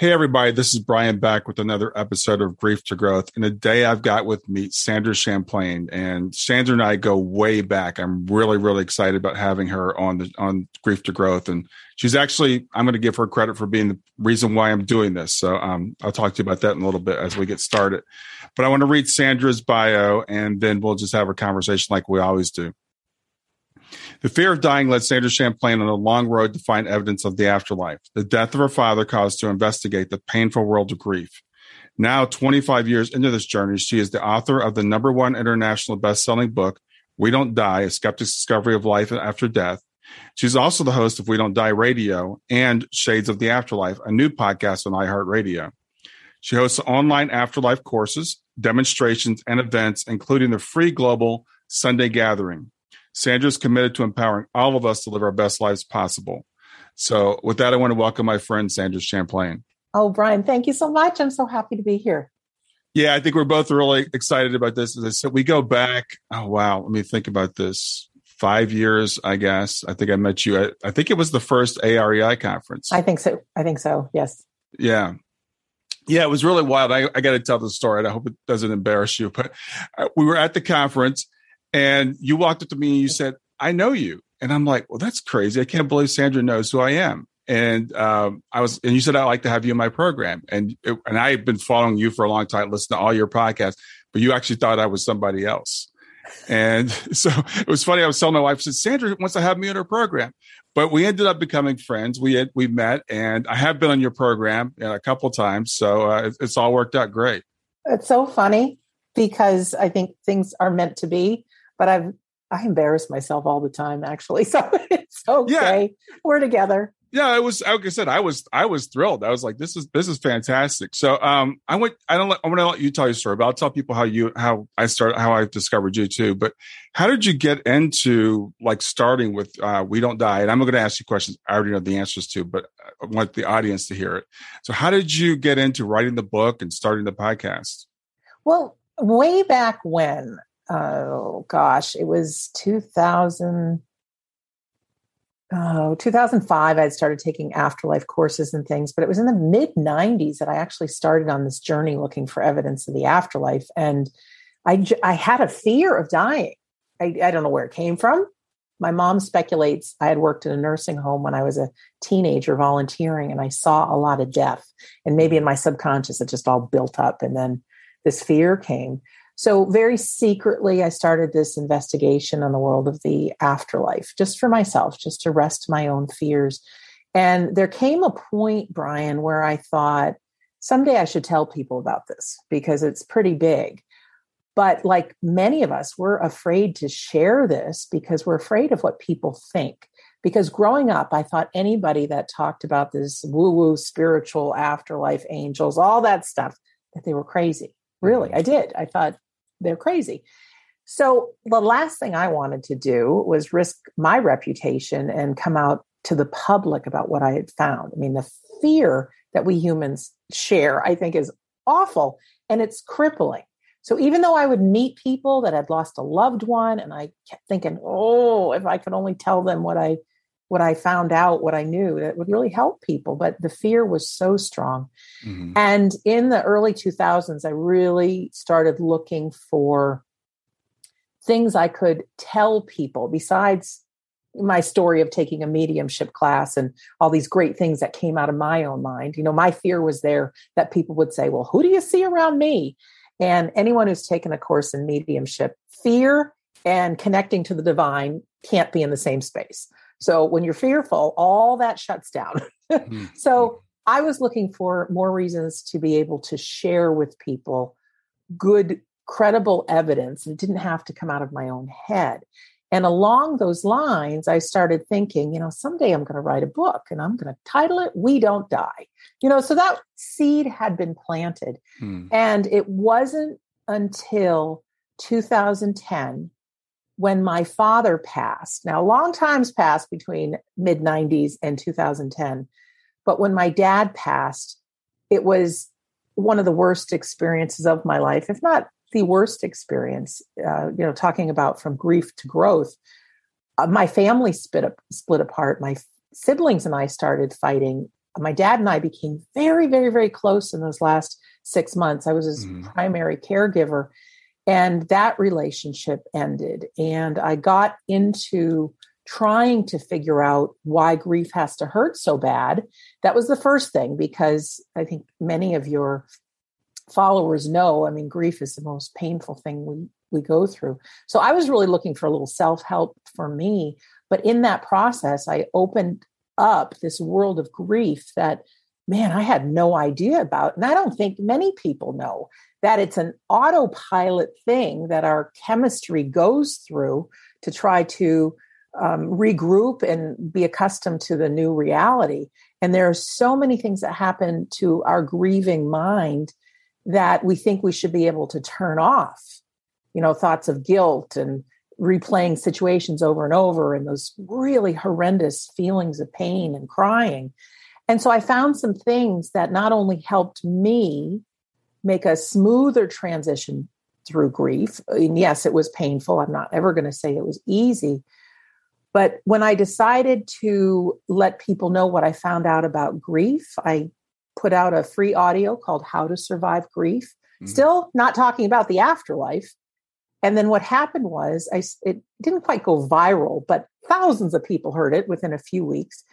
Hey, everybody, this is Brian back with another episode of Grief to Growth. And today I've got with me Sandra Champlain. And Sandra and I go way back. I'm really, really excited about having her on the on Grief to Growth. And she's actually, I'm going to give her credit for being the reason why I'm doing this. So um, I'll talk to you about that in a little bit as we get started. But I want to read Sandra's bio and then we'll just have a conversation like we always do. The fear of dying led Sandra Champlain on a long road to find evidence of the afterlife. The death of her father caused her to investigate the painful world of grief. Now, 25 years into this journey, she is the author of the number one international best-selling book, We Don't Die, A Skeptic's Discovery of Life After Death. She's also the host of We Don't Die Radio and Shades of the Afterlife, a new podcast on iHeartRadio. She hosts online afterlife courses, demonstrations, and events, including the free global Sunday Gathering. Sandra is committed to empowering all of us to live our best lives possible. So, with that, I want to welcome my friend Sandra Champlain. Oh, Brian, thank you so much. I'm so happy to be here. Yeah, I think we're both really excited about this. As I said, we go back. Oh, wow. Let me think about this. Five years, I guess. I think I met you at, I think it was the first AREI conference. I think so. I think so. Yes. Yeah. Yeah, it was really wild. I, I got to tell the story. I hope it doesn't embarrass you, but uh, we were at the conference and you walked up to me and you said, I know you. And I'm like, well, that's crazy. I can't believe Sandra knows who I am. And um, I was, and you said I'd like to have you in my program, and it, and I've been following you for a long time, listening to all your podcasts, but you actually thought I was somebody else. And so it was funny. I was telling my wife, I said, Sandra wants to have me in her program, but we ended up becoming friends. We had, we met, and I have been on your program a couple times, so uh, it, it's all worked out great. It's so funny because I think things are meant to be but I've I embarrass myself all the time actually. So it's okay. Yeah. We're together. Yeah, I was like I said, I was I was thrilled. I was like, this is this is fantastic. So um I went I don't I want to let you tell your story, but I'll tell people how you how I started how I discovered you too. But how did you get into like starting with uh We Don't Die? And I'm gonna ask you questions I already know the answers to, but I want the audience to hear it. So how did you get into writing the book and starting the podcast? Well, way back when oh gosh, it was 2000. Oh, 2005, I had started taking afterlife courses and things, but it was in the mid 90s that I actually started on this journey looking for evidence of the afterlife. And I, I had a fear of dying. I, I don't know where it came from. My mom speculates I had worked in a nursing home when I was a teenager volunteering and I saw a lot of death. And maybe in my subconscious, it just all built up. And then this fear came. So, very secretly, I started this investigation on the world of the afterlife just for myself, just to rest my own fears. And there came a point, Brian, where I thought someday I should tell people about this because it's pretty big. But like many of us, we're afraid to share this because we're afraid of what people think. Because growing up, I thought anybody that talked about this woo woo spiritual afterlife angels, all that stuff, that they were crazy. Really, mm-hmm. I did. I thought they're crazy. So the last thing I wanted to do was risk my reputation and come out to the public about what I had found. I mean, the fear that we humans share, I think is awful and it's crippling. So even though I would meet people that had lost a loved one and I kept thinking, oh, if I could only tell them what I what I found out, what I knew, that would really help people. But the fear was so strong. Mm-hmm. And in the early 2000s, I really started looking for things I could tell people besides my story of taking a mediumship class and all these great things that came out of my own mind. You know, my fear was there that people would say, Well, who do you see around me? And anyone who's taken a course in mediumship, fear and connecting to the divine can't be in the same space. So when you're fearful, all that shuts down. mm-hmm. So I was looking for more reasons to be able to share with people good, credible evidence. It didn't have to come out of my own head. And along those lines, I started thinking, you know, someday I'm going to write a book and I'm going to title it We Don't Die. You know, so that seed had been planted. Hmm. And it wasn't until 2010 when my father passed. Now, long times passed between mid 90s and 2010. But when my dad passed, it was one of the worst experiences of my life, if not the worst experience. Uh, you know, talking about from grief to growth. Uh, my family split up, split apart. My siblings and I started fighting. My dad and I became very, very, very close in those last six months. I was his mm. primary caregiver, and that relationship ended. And I got into trying to figure out why grief has to hurt so bad. That was the first thing because I think many of your followers know, I mean, grief is the most painful thing we, we go through. So I was really looking for a little self help for me. But in that process, I opened up this world of grief that, man, I had no idea about. And I don't think many people know that it's an autopilot thing that our chemistry goes through to try to um, regroup and be accustomed to the new reality. And there are so many things that happen to our grieving mind that we think we should be able to turn off. You know, thoughts of guilt and replaying situations over and over and those really horrendous feelings of pain and crying. And so I found some things that not only helped me make a smoother transition through grief. And yes, it was painful. I'm not ever going to say it was easy. But when I decided to let people know what I found out about grief, I put out a free audio called How to Survive Grief. Mm-hmm. Still not talking about the afterlife. And then what happened was I it didn't quite go viral, but thousands of people heard it within a few weeks.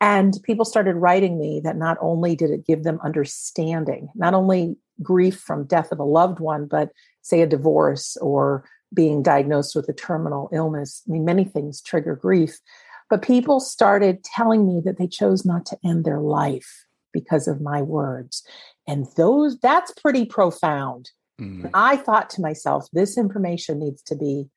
And people started writing me that not only did it give them understanding, not only grief from death of a loved one, but say a divorce or being diagnosed with a terminal illness. I mean, many things trigger grief. But people started telling me that they chose not to end their life because of my words. And those that's pretty profound. Mm. I thought to myself, this information needs to be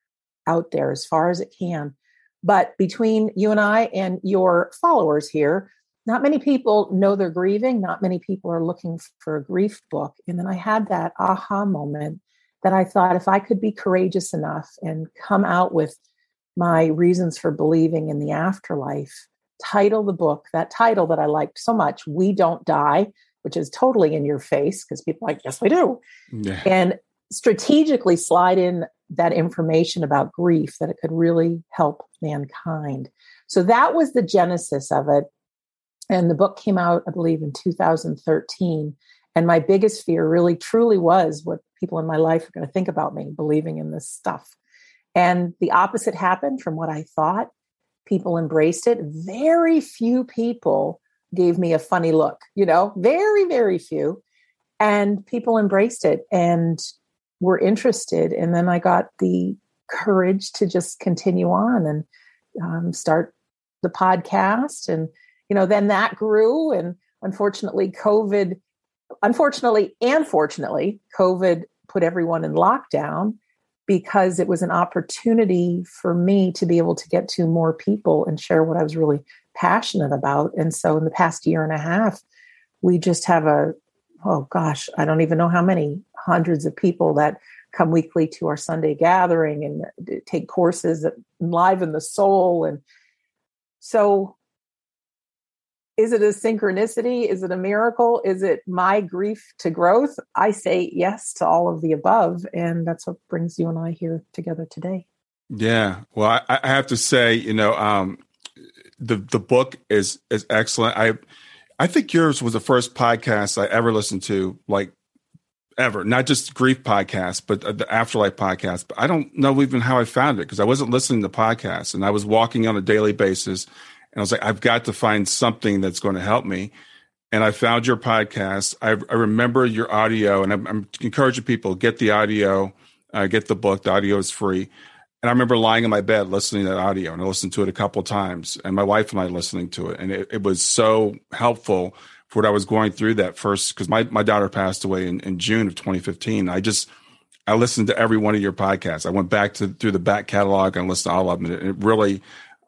out there as far as it can. But between you and I and your followers here, not many people know they're grieving. Not many people are looking for a grief book. And then I had that aha moment that I thought if I could be courageous enough and come out with my reasons for believing in the afterlife, title the book, that title that I liked so much, We Don't Die, which is totally in your face because people like, yes, we do. Yeah. And strategically slide in that information about grief that it could really help mankind. So that was the genesis of it. And the book came out, I believe, in 2013. And my biggest fear really truly was what people in my life are going to think about me believing in this stuff. And the opposite happened from what I thought. People embraced it. Very few people gave me a funny look, you know, very, very few. And people embraced it and were interested. And then I got the courage to just continue on and um, start the podcast. And, you know, then that grew. And unfortunately, COVID, unfortunately and fortunately, COVID put everyone in lockdown because it was an opportunity for me to be able to get to more people and share what I was really passionate about. And so in the past year and a half, we just have a, oh gosh, I don't even know how many hundreds of people that come weekly to our Sunday gathering and take courses that enliven the soul. And so is it a synchronicity? Is it a miracle? Is it my grief to growth? I say yes to all of the above. And that's what brings you and I here together today. Yeah. Well, I, I have to say, you know, um, the the book is is excellent. I I think yours was the first podcast I ever listened to, like ever. Not just grief podcast, but the afterlife podcast. But I don't know even how I found it because I wasn't listening to podcasts, and I was walking on a daily basis, and I was like, I've got to find something that's going to help me. And I found your podcast. I, I remember your audio, and I'm, I'm, encouraging people get the audio, uh, get the book. The audio is free. And I remember lying in my bed listening to that audio, and I listened to it a couple times, and my wife and I listening to it, and it, it was so helpful for what I was going through that first because my my daughter passed away in, in June of 2015. I just I listened to every one of your podcasts. I went back to through the back catalog and listened to all of them, and it, really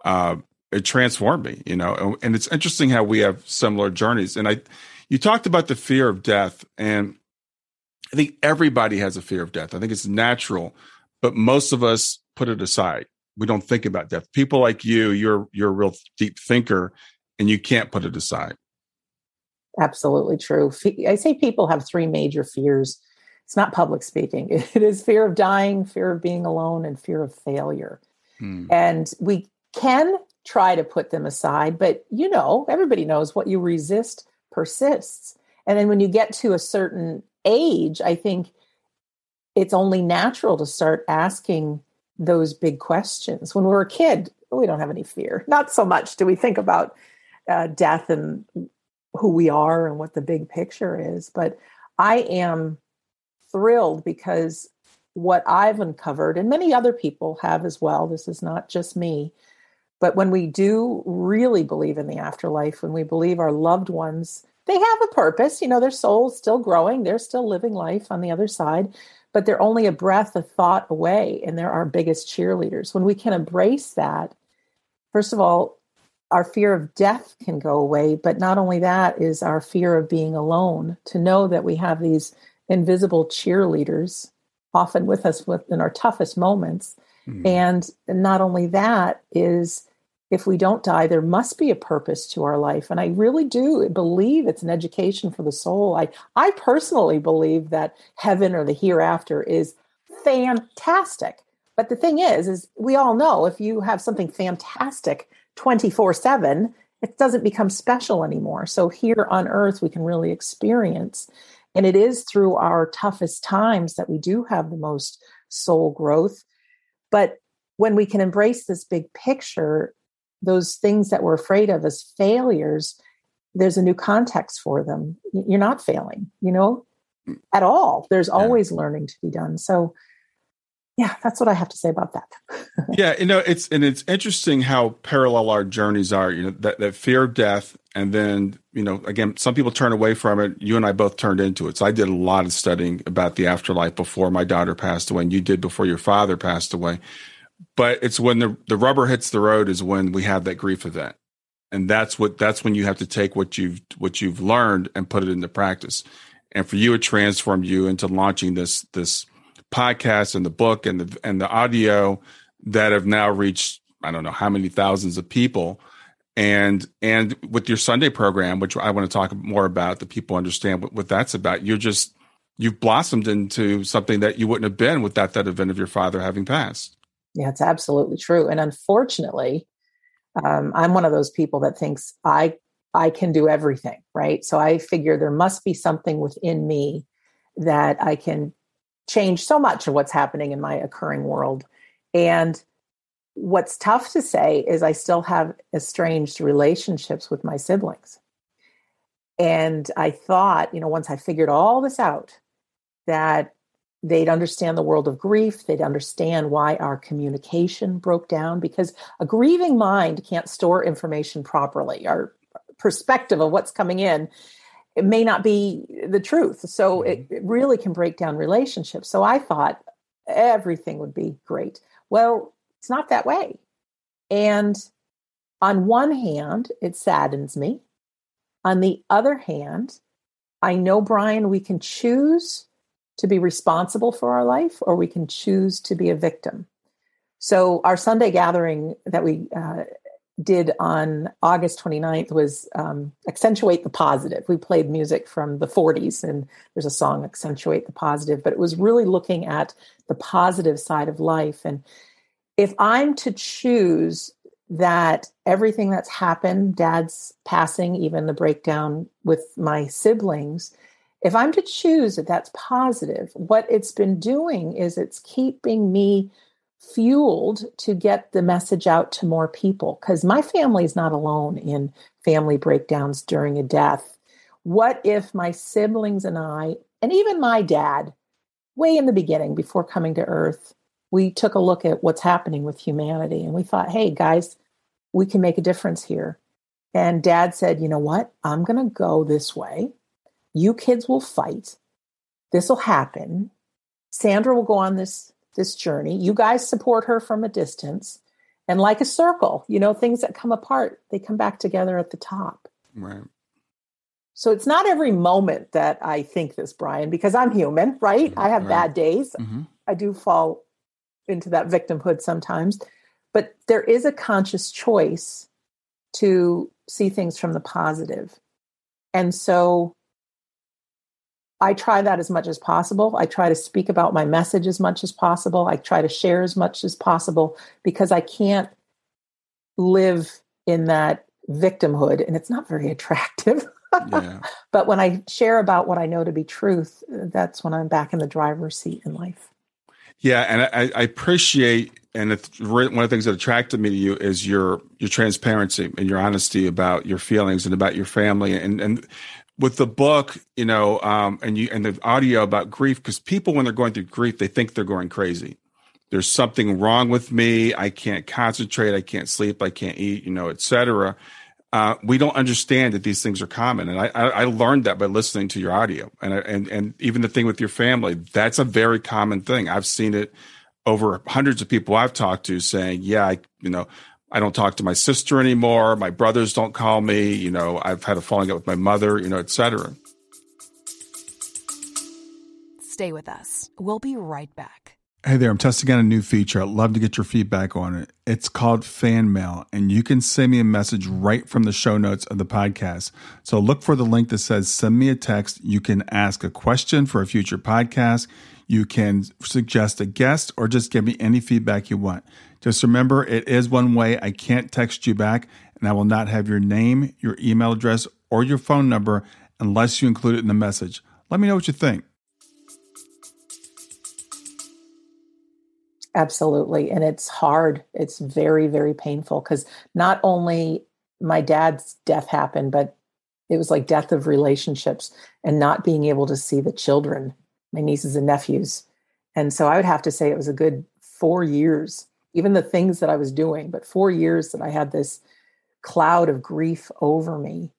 uh, it transformed me, you know. And, and it's interesting how we have similar journeys. And I, you talked about the fear of death, and I think everybody has a fear of death. I think it's natural, but most of us put it aside. We don't think about death. People like you, you're you're a real deep thinker, and you can't put it aside. Absolutely true. I say people have three major fears. It's not public speaking. It is fear of dying, fear of being alone, and fear of failure. Hmm. And we can try to put them aside, but you know, everybody knows what you resist persists. And then when you get to a certain age, I think it's only natural to start asking those big questions. When we're a kid, we don't have any fear. Not so much do we think about uh, death and who we are and what the big picture is. But I am thrilled because what I've uncovered, and many other people have as well, this is not just me. But when we do really believe in the afterlife, when we believe our loved ones, they have a purpose, you know, their soul's still growing, they're still living life on the other side but they're only a breath, a thought away, and they're our biggest cheerleaders. When we can embrace that, first of all, our fear of death can go away, but not only that is our fear of being alone. To know that we have these invisible cheerleaders often with us in our toughest moments. Mm-hmm. And not only that is if we don't die, there must be a purpose to our life. And I really do believe it's an education for the soul. I, I personally believe that heaven or the hereafter is fantastic. But the thing is, is we all know if you have something fantastic 24 7, it doesn't become special anymore. So here on earth, we can really experience. And it is through our toughest times that we do have the most soul growth. But when we can embrace this big picture, those things that we're afraid of as failures, there's a new context for them. You're not failing, you know, mm. at all. There's always yeah. learning to be done. So, yeah, that's what I have to say about that. yeah, you know, it's and it's interesting how parallel our journeys are. You know, that that fear of death, and then you know, again, some people turn away from it. You and I both turned into it. So I did a lot of studying about the afterlife before my daughter passed away, and you did before your father passed away but it's when the the rubber hits the road is when we have that grief event and that's what that's when you have to take what you've what you've learned and put it into practice and for you it transformed you into launching this this podcast and the book and the and the audio that have now reached i don't know how many thousands of people and and with your sunday program which i want to talk more about that people understand what, what that's about you're just you've blossomed into something that you wouldn't have been without that event of your father having passed yeah, it's absolutely true. And unfortunately, um, I'm one of those people that thinks I I can do everything, right? So I figure there must be something within me that I can change so much of what's happening in my occurring world. And what's tough to say is I still have estranged relationships with my siblings. And I thought, you know, once I figured all this out, that they'd understand the world of grief they'd understand why our communication broke down because a grieving mind can't store information properly our perspective of what's coming in it may not be the truth. So it, mm-hmm. it really can break down relationships. So i thought everything would be great. Well it's not that way. And on one hand it saddens me. On the other hand i know brian we can choose to be responsible for our life or we can choose to be a victim. So, our Sunday gathering that we uh, did on August 29th was um, Accentuate the Positive. We played music from the 40s, and there's a song, Accentuate the Positive, but it was really looking at the positive side of life. And if I'm to choose that everything that's happened, dad's passing, even the breakdown with my siblings, if I'm to choose that that's positive, what it's been doing is it's keeping me fueled to get the message out to more people because my family is not alone in family breakdowns during a death. What if my siblings and I, and even my dad, way in the beginning before coming to Earth, we took a look at what's happening with humanity and we thought, hey, guys, we can make a difference here. And dad said, you know what? I'm going to go this way. You kids will fight. This will happen. Sandra will go on this this journey. You guys support her from a distance. And like a circle, you know, things that come apart, they come back together at the top. Right. So it's not every moment that I think this, Brian, because I'm human, right? Mm-hmm. I have right. bad days. Mm-hmm. I do fall into that victimhood sometimes. But there is a conscious choice to see things from the positive. And so I try that as much as possible. I try to speak about my message as much as possible. I try to share as much as possible because I can't live in that victimhood and it's not very attractive. Yeah. but when I share about what I know to be truth, that's when I'm back in the driver's seat in life. Yeah, and I, I appreciate, and one of the things that attracted me to you is your your transparency and your honesty about your feelings and about your family, and and with the book, you know, um, and you and the audio about grief, because people when they're going through grief, they think they're going crazy. There's something wrong with me. I can't concentrate. I can't sleep. I can't eat. You know, etc. Uh, we don't understand that these things are common, and I, I, I learned that by listening to your audio, and and and even the thing with your family. That's a very common thing. I've seen it over hundreds of people I've talked to saying, "Yeah, I, you know, I don't talk to my sister anymore. My brothers don't call me. You know, I've had a falling out with my mother, you know, etc. Stay with us. We'll be right back. Hey there, I'm testing out a new feature. I'd love to get your feedback on it. It's called Fan Mail, and you can send me a message right from the show notes of the podcast. So look for the link that says send me a text. You can ask a question for a future podcast. You can suggest a guest or just give me any feedback you want. Just remember, it is one way. I can't text you back, and I will not have your name, your email address, or your phone number unless you include it in the message. Let me know what you think. Absolutely. And it's hard. It's very, very painful because not only my dad's death happened, but it was like death of relationships and not being able to see the children, my nieces and nephews. And so I would have to say it was a good four years even the things that I was doing, but four years that I had this cloud of grief over me.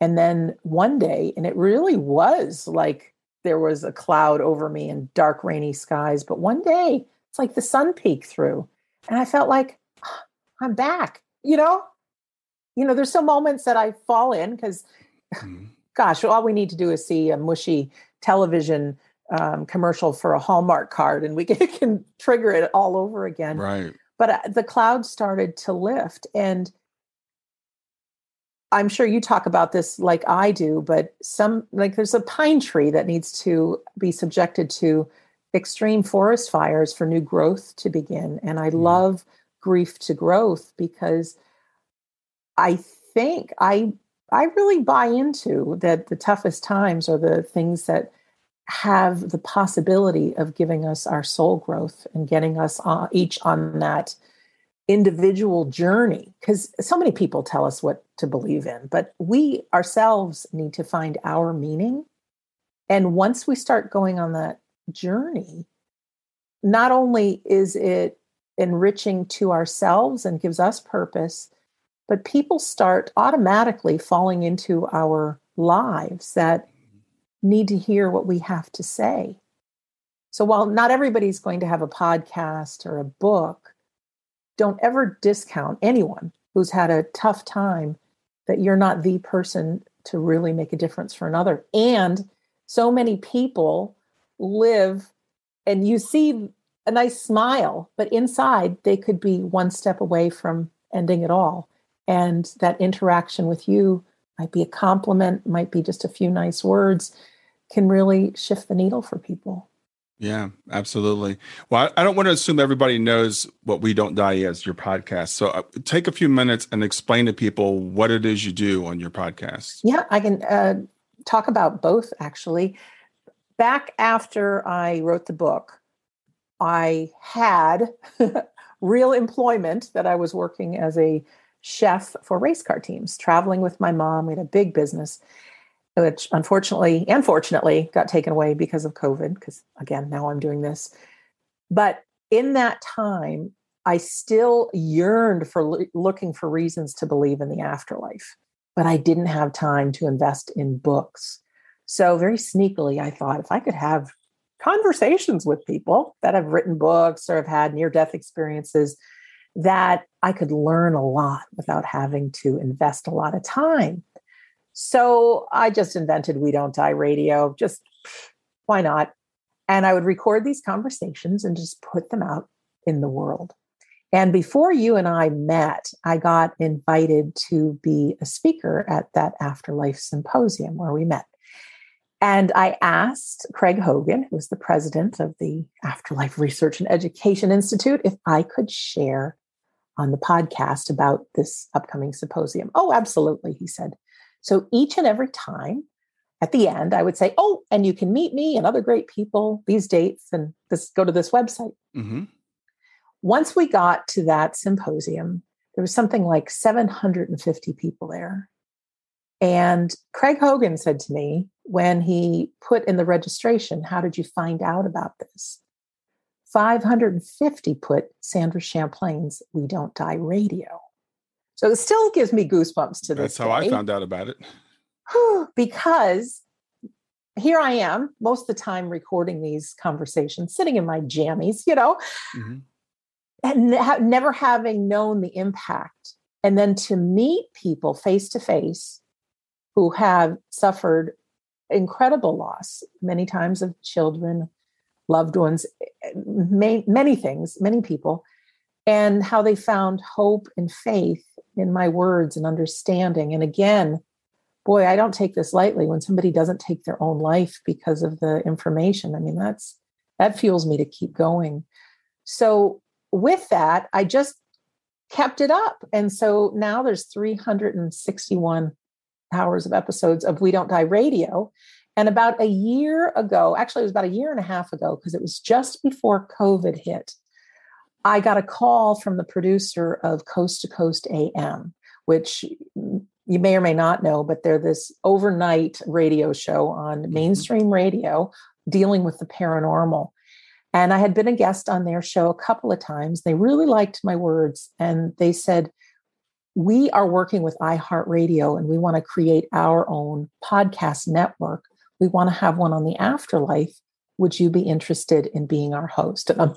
And then one day, and it really was like there was a cloud over me and dark, rainy skies. But one day, it's like the sun peeked through, and I felt like oh, I'm back. You know, you know, there's some moments that I fall in because, mm-hmm. gosh, all we need to do is see a mushy television um, commercial for a Hallmark card, and we can, can trigger it all over again. Right but uh, the cloud started to lift and i'm sure you talk about this like i do but some like there's a pine tree that needs to be subjected to extreme forest fires for new growth to begin and i mm. love grief to growth because i think i i really buy into that the toughest times are the things that have the possibility of giving us our soul growth and getting us uh, each on that individual journey because so many people tell us what to believe in but we ourselves need to find our meaning. And once we start going on that journey not only is it enriching to ourselves and gives us purpose but people start automatically falling into our lives that need to hear what we have to say. So while not everybody's going to have a podcast or a book, don't ever discount anyone who's had a tough time that you're not the person to really make a difference for another. And so many people live and you see a nice smile, but inside they could be one step away from ending it all. And that interaction with you might be a compliment, might be just a few nice words, can really shift the needle for people. Yeah, absolutely. Well, I don't want to assume everybody knows what We Don't Die is, your podcast. So uh, take a few minutes and explain to people what it is you do on your podcast. Yeah, I can uh, talk about both actually. Back after I wrote the book, I had real employment that I was working as a chef for race car teams, traveling with my mom. We had a big business, which unfortunately and fortunately got taken away because of COVID, because again, now I'm doing this. But in that time, I still yearned for looking for reasons to believe in the afterlife, but I didn't have time to invest in books. So, very sneakily, I thought if I could have conversations with people that have written books or have had near death experiences, that I could learn a lot without having to invest a lot of time. So I just invented We Don't Die Radio. Just why not? And I would record these conversations and just put them out in the world. And before you and I met, I got invited to be a speaker at that afterlife symposium where we met. And I asked Craig Hogan, who was the president of the Afterlife Research and Education Institute, if I could share on the podcast about this upcoming symposium. Oh, absolutely, he said. So each and every time at the end, I would say, Oh, and you can meet me and other great people, these dates, and this go to this website. Mm-hmm. Once we got to that symposium, there was something like 750 people there. And Craig Hogan said to me when he put in the registration, How did you find out about this? 550 put Sandra Champlain's We Don't Die radio. So it still gives me goosebumps to this. That's how day. I found out about it. because here I am most of the time recording these conversations, sitting in my jammies, you know, mm-hmm. and ha- never having known the impact. And then to meet people face to face who have suffered incredible loss, many times of children, loved ones, many, many things, many people, and how they found hope and faith in my words and understanding. And again, boy, I don't take this lightly when somebody doesn't take their own life because of the information. I mean, that's that fuels me to keep going. So with that, I just kept it up. And so now there's 361 hours of episodes of We Don't Die Radio. And about a year ago, actually, it was about a year and a half ago, because it was just before COVID hit, I got a call from the producer of Coast to Coast AM, which you may or may not know, but they're this overnight radio show on mm-hmm. mainstream radio dealing with the paranormal. And I had been a guest on their show a couple of times. They really liked my words. And they said, We are working with iHeartRadio and we want to create our own podcast network we want to have one on the afterlife. Would you be interested in being our host? And I'm,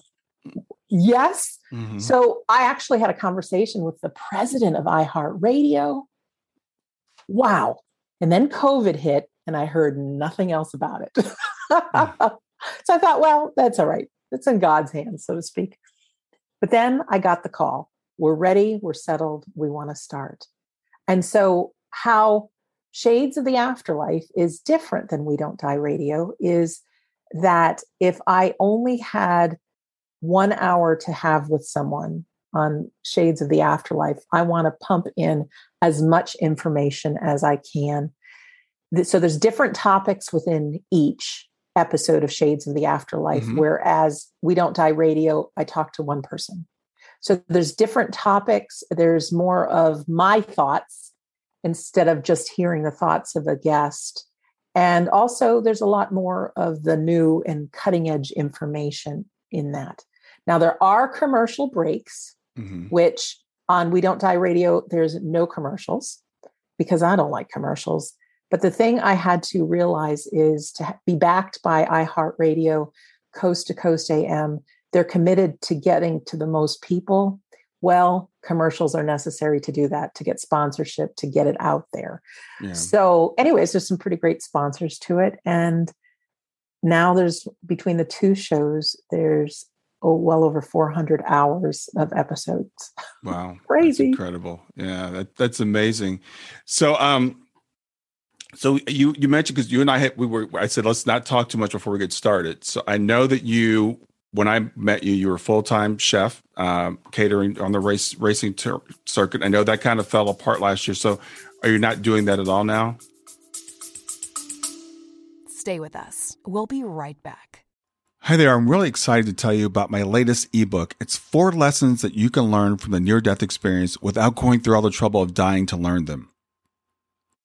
yes. Mm-hmm. So I actually had a conversation with the president of iHeartRadio. Wow. And then COVID hit, and I heard nothing else about it. mm. So I thought, well, that's all right. It's in God's hands, so to speak. But then I got the call. We're ready. We're settled. We want to start. And so, how Shades of the Afterlife is different than We Don't Die Radio, is that if I only had one hour to have with someone on Shades of the Afterlife, I want to pump in as much information as I can. So there's different topics within each episode of Shades of the Afterlife, mm-hmm. whereas We Don't Die Radio, I talk to one person. So there's different topics. There's more of my thoughts instead of just hearing the thoughts of a guest. And also, there's a lot more of the new and cutting edge information in that. Now, there are commercial breaks, mm-hmm. which on We Don't Die Radio, there's no commercials because I don't like commercials. But the thing I had to realize is to be backed by iHeartRadio, Coast to Coast AM, they're committed to getting to the most people well commercials are necessary to do that to get sponsorship to get it out there yeah. so anyways there's some pretty great sponsors to it and now there's between the two shows there's oh, well over 400 hours of episodes. Wow. Crazy. incredible. Yeah, that, that's amazing. So, um, so you you mentioned because you and I had we were I said let's not talk too much before we get started. So I know that you when I met you you were full time chef um, catering on the race racing ter- circuit. I know that kind of fell apart last year. So are you not doing that at all now? Stay with us. We'll be right back. Hi there. I'm really excited to tell you about my latest ebook. It's four lessons that you can learn from the near death experience without going through all the trouble of dying to learn them.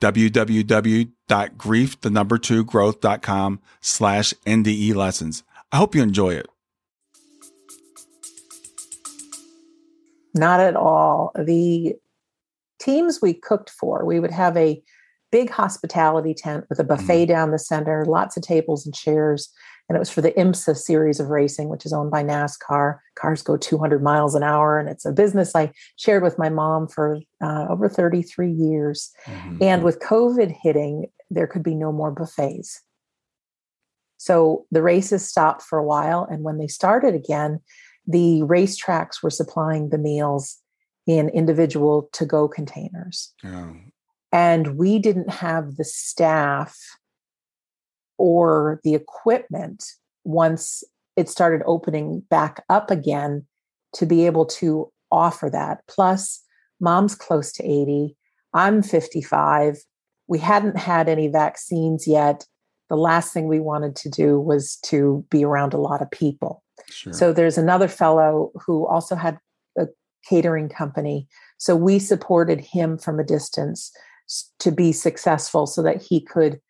www.grief, the number two growth.com slash NDE lessons. I hope you enjoy it. Not at all. The teams we cooked for, we would have a big hospitality tent with a buffet mm-hmm. down the center, lots of tables and chairs and it was for the IMSA series of racing, which is owned by NASCAR. Cars go 200 miles an hour, and it's a business I shared with my mom for uh, over 33 years. Mm-hmm. And with COVID hitting, there could be no more buffets. So the races stopped for a while, and when they started again, the racetracks were supplying the meals in individual to go containers. And we didn't have the staff or the equipment once it started opening back up again to be able to offer that. Plus, mom's close to 80, I'm 55. We hadn't had any vaccines yet. The last thing we wanted to do was to be around a lot of people. Sure. So there's another fellow who also had a catering company. So we supported him from a distance to be successful so that he could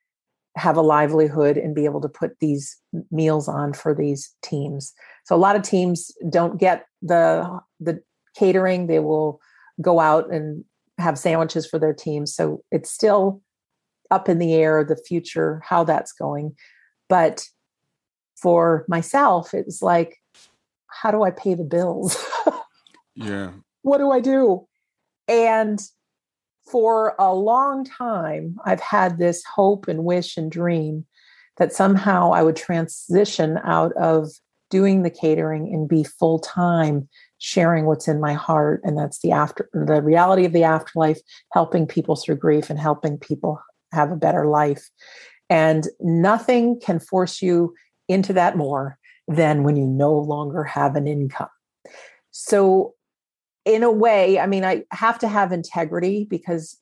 have a livelihood and be able to put these meals on for these teams. So a lot of teams don't get the the catering. They will go out and have sandwiches for their teams. So it's still up in the air the future how that's going. But for myself, it's like how do I pay the bills? yeah. What do I do? And for a long time, I've had this hope and wish and dream that somehow I would transition out of doing the catering and be full time sharing what's in my heart and that's the after the reality of the afterlife helping people through grief and helping people have a better life. And nothing can force you into that more than when you no longer have an income. So in a way, I mean, I have to have integrity because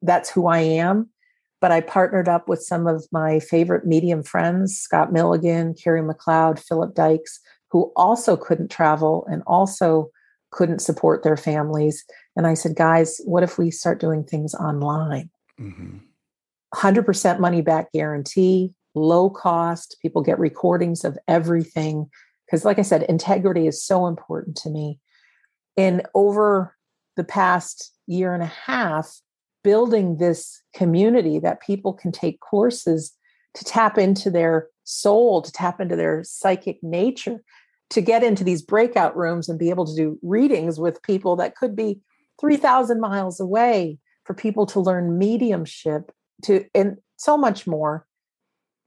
that's who I am. But I partnered up with some of my favorite medium friends, Scott Milligan, Carrie McLeod, Philip Dykes, who also couldn't travel and also couldn't support their families. And I said, guys, what if we start doing things online? Mm-hmm. 100% money back guarantee, low cost. People get recordings of everything. Because, like I said, integrity is so important to me and over the past year and a half, building this community that people can take courses to tap into their soul, to tap into their psychic nature, to get into these breakout rooms and be able to do readings with people that could be 3,000 miles away, for people to learn mediumship, to and so much more.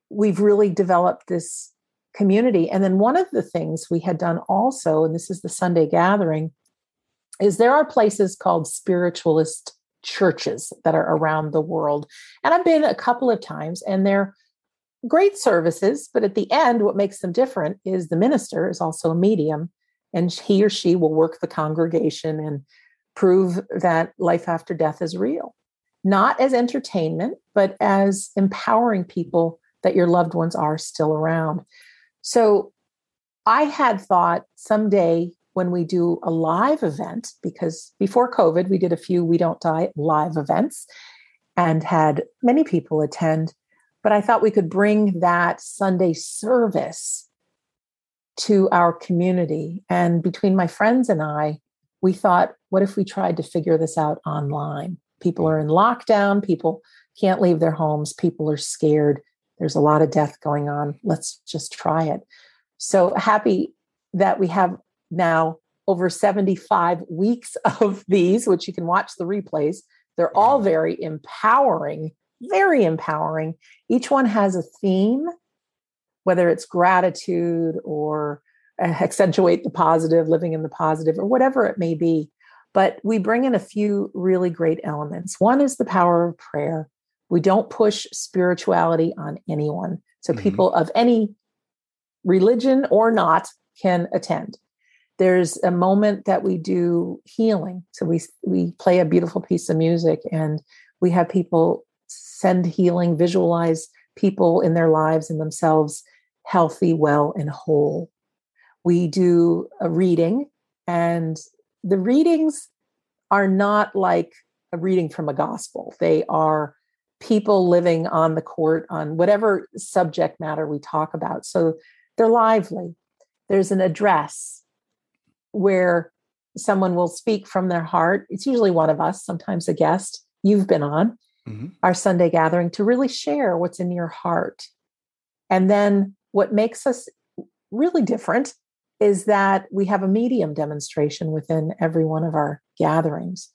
We've really developed this community. And then one of the things we had done also, and this is the Sunday gathering, is there are places called spiritualist churches that are around the world. And I've been a couple of times and they're great services, but at the end, what makes them different is the minister is also a medium and he or she will work the congregation and prove that life after death is real. Not as entertainment, but as empowering people that your loved ones are still around. So I had thought someday when we do a live event, because before COVID, we did a few We Don't Die live events and had many people attend. But I thought we could bring that Sunday service to our community. And between my friends and I, we thought, what if we tried to figure this out online? People are in lockdown, people can't leave their homes, people are scared. There's a lot of death going on. Let's just try it. So happy that we have now over 75 weeks of these, which you can watch the replays. They're all very empowering, very empowering. Each one has a theme, whether it's gratitude or uh, accentuate the positive, living in the positive, or whatever it may be. But we bring in a few really great elements. One is the power of prayer. We don't push spirituality on anyone. So mm-hmm. people of any religion or not can attend. There's a moment that we do healing. So we we play a beautiful piece of music and we have people send healing, visualize people in their lives and themselves healthy, well, and whole. We do a reading, and the readings are not like a reading from a gospel. They are people living on the court on whatever subject matter we talk about. So they're lively. There's an address where someone will speak from their heart. It's usually one of us, sometimes a guest you've been on mm-hmm. our Sunday gathering to really share what's in your heart. And then what makes us really different is that we have a medium demonstration within every one of our gatherings.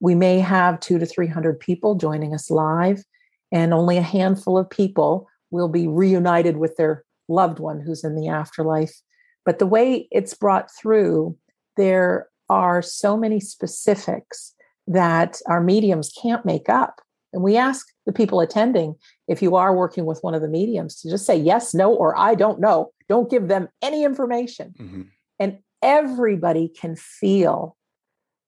We may have two to 300 people joining us live, and only a handful of people will be reunited with their loved one who's in the afterlife. But the way it's brought through, there are so many specifics that our mediums can't make up. And we ask the people attending if you are working with one of the mediums to just say yes, no, or I don't know. Don't give them any information. Mm-hmm. And everybody can feel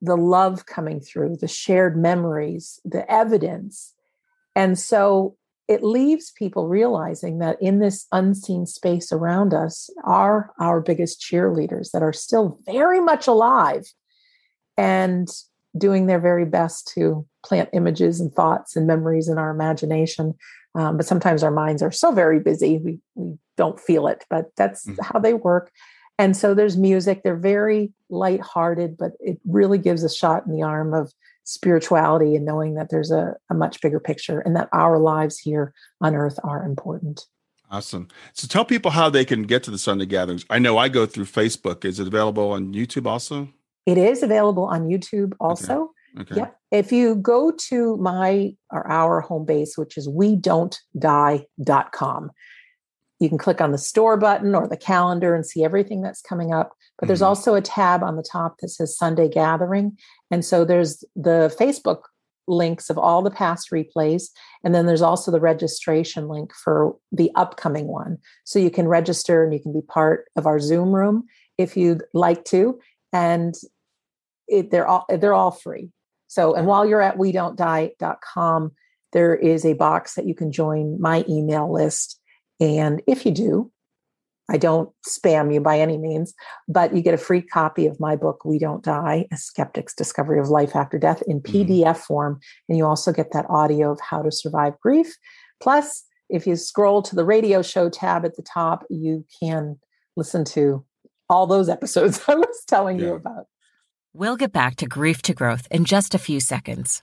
the love coming through, the shared memories, the evidence. And so it leaves people realizing that in this unseen space around us are our biggest cheerleaders that are still very much alive and doing their very best to plant images and thoughts and memories in our imagination. Um, but sometimes our minds are so very busy, we, we don't feel it, but that's mm-hmm. how they work. And so there's music. They're very lighthearted, but it really gives a shot in the arm of spirituality and knowing that there's a, a much bigger picture and that our lives here on earth are important. Awesome. So tell people how they can get to the Sunday gatherings. I know I go through Facebook. Is it available on YouTube also? It is available on YouTube also. Okay. okay. Yep. If you go to my or our home base, which is we don't die.com, you can click on the store button or the calendar and see everything that's coming up. But there's mm-hmm. also a tab on the top that says Sunday Gathering. And so there's the Facebook links of all the past replays. And then there's also the registration link for the upcoming one. So you can register and you can be part of our Zoom room if you'd like to. And it, they're all they're all free. So, and while you're at we don't die.com, there is a box that you can join my email list. And if you do, I don't spam you by any means, but you get a free copy of my book, We Don't Die A Skeptic's Discovery of Life After Death in PDF mm-hmm. form. And you also get that audio of how to survive grief. Plus, if you scroll to the radio show tab at the top, you can listen to all those episodes I was telling yeah. you about. We'll get back to grief to growth in just a few seconds.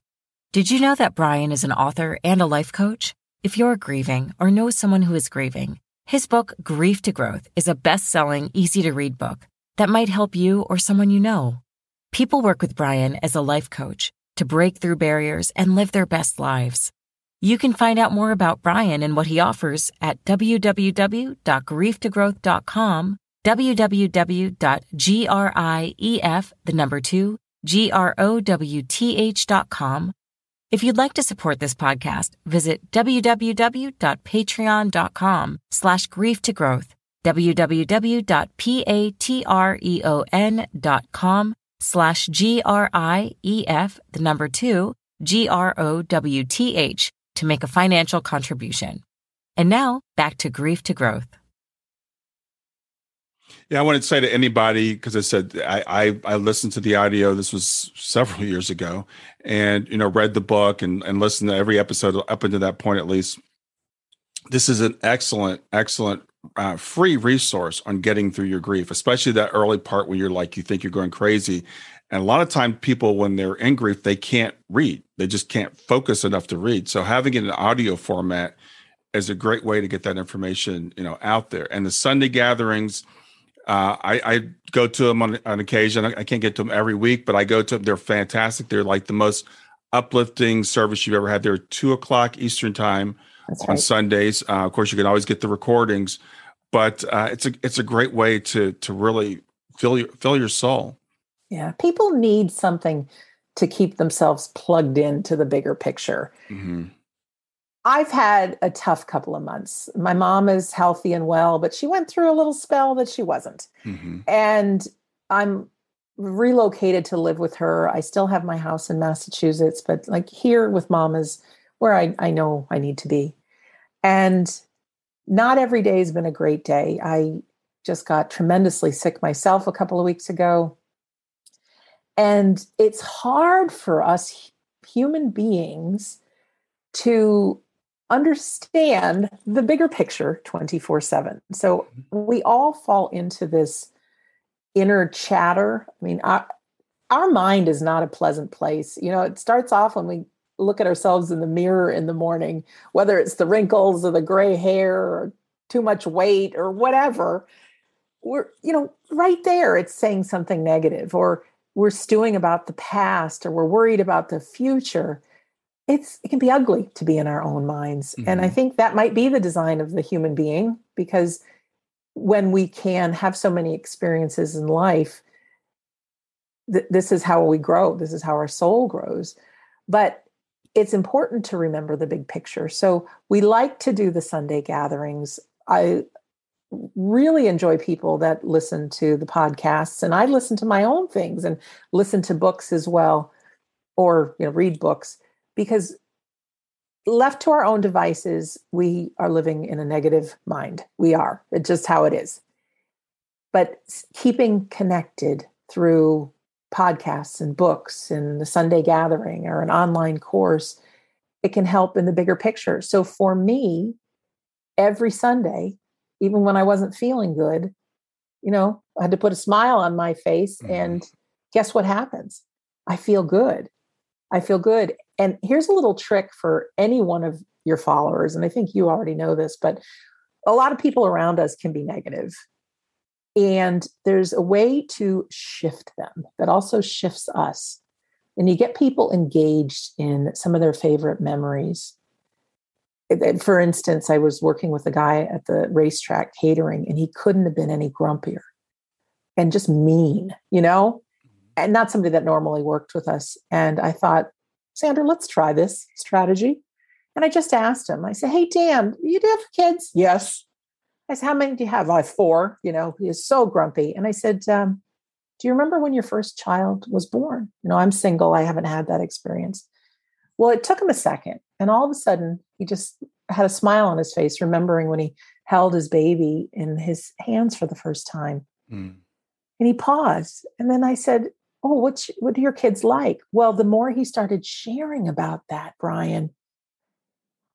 Did you know that Brian is an author and a life coach? If you're grieving or know someone who is grieving, his book, Grief to Growth, is a best selling, easy to read book that might help you or someone you know. People work with Brian as a life coach to break through barriers and live their best lives. You can find out more about Brian and what he offers at www.grieftogrowth.com, www.grief, the number two, G-R-O-W-T-H.com, if you'd like to support this podcast, visit www.patreon.com slash grief to growth, www.patreon.com slash G-R-I-E-F, the number two, G-R-O-W-T-H to make a financial contribution. And now back to grief to growth. Yeah, I wanted to say to anybody because I said I, I, I listened to the audio. This was several years ago, and you know read the book and and listened to every episode up until that point at least. This is an excellent excellent uh, free resource on getting through your grief, especially that early part when you're like, you think you're going crazy. And a lot of time people, when they're in grief, they can't read. They just can't focus enough to read. So having it in audio format is a great way to get that information, you know, out there. And the Sunday gatherings, uh, I, I, go to them on, on occasion. I, I can't get to them every week, but I go to them. They're fantastic. They're like the most uplifting service you've ever had. They're two o'clock Eastern time That's on right. Sundays. Uh, of course, you can always get the recordings, but uh, it's a it's a great way to to really fill your fill your soul. Yeah, people need something to keep themselves plugged into the bigger picture. Mm-hmm. I've had a tough couple of months. My mom is healthy and well, but she went through a little spell that she wasn't. Mm-hmm. And I'm relocated to live with her. I still have my house in Massachusetts, but like here with mom is where I, I know I need to be. And not every day has been a great day. I just got tremendously sick myself a couple of weeks ago. And it's hard for us human beings to understand the bigger picture 24 7. So mm-hmm. we all fall into this inner chatter. I mean, our, our mind is not a pleasant place. You know, it starts off when we look at ourselves in the mirror in the morning, whether it's the wrinkles or the gray hair or too much weight or whatever. We're, you know, right there, it's saying something negative, or we're stewing about the past, or we're worried about the future. It's it can be ugly to be in our own minds, mm-hmm. and I mm-hmm. think that might be the design of the human being because when we can have so many experiences in life th- this is how we grow. This is how our soul grows. But it's important to remember the big picture. So we like to do the sunday gatherings. I really enjoy people that listen to the podcasts and i listen to my own things and listen to books as well or you know read books because left to our own devices, we are living in a negative mind. We are. It's just how it is. But keeping connected through podcasts and books and the Sunday gathering or an online course, it can help in the bigger picture. So for me, every Sunday, even when I wasn't feeling good, you know, I had to put a smile on my face. Mm-hmm. And guess what happens? I feel good. I feel good. And here's a little trick for any one of your followers. And I think you already know this, but a lot of people around us can be negative. And there's a way to shift them that also shifts us. And you get people engaged in some of their favorite memories. For instance, I was working with a guy at the racetrack catering, and he couldn't have been any grumpier and just mean, you know? Mm-hmm. and not somebody that normally worked with us. And I thought, Sandra, let's try this strategy. And I just asked him, I said, Hey, Dan, you do have kids? Yes. I said, How many do you have? I have four. You know, he is so grumpy. And I said, um, Do you remember when your first child was born? You know, I'm single. I haven't had that experience. Well, it took him a second. And all of a sudden, he just had a smile on his face, remembering when he held his baby in his hands for the first time. Mm. And he paused. And then I said, oh what's what do your kids like? Well the more he started sharing about that brian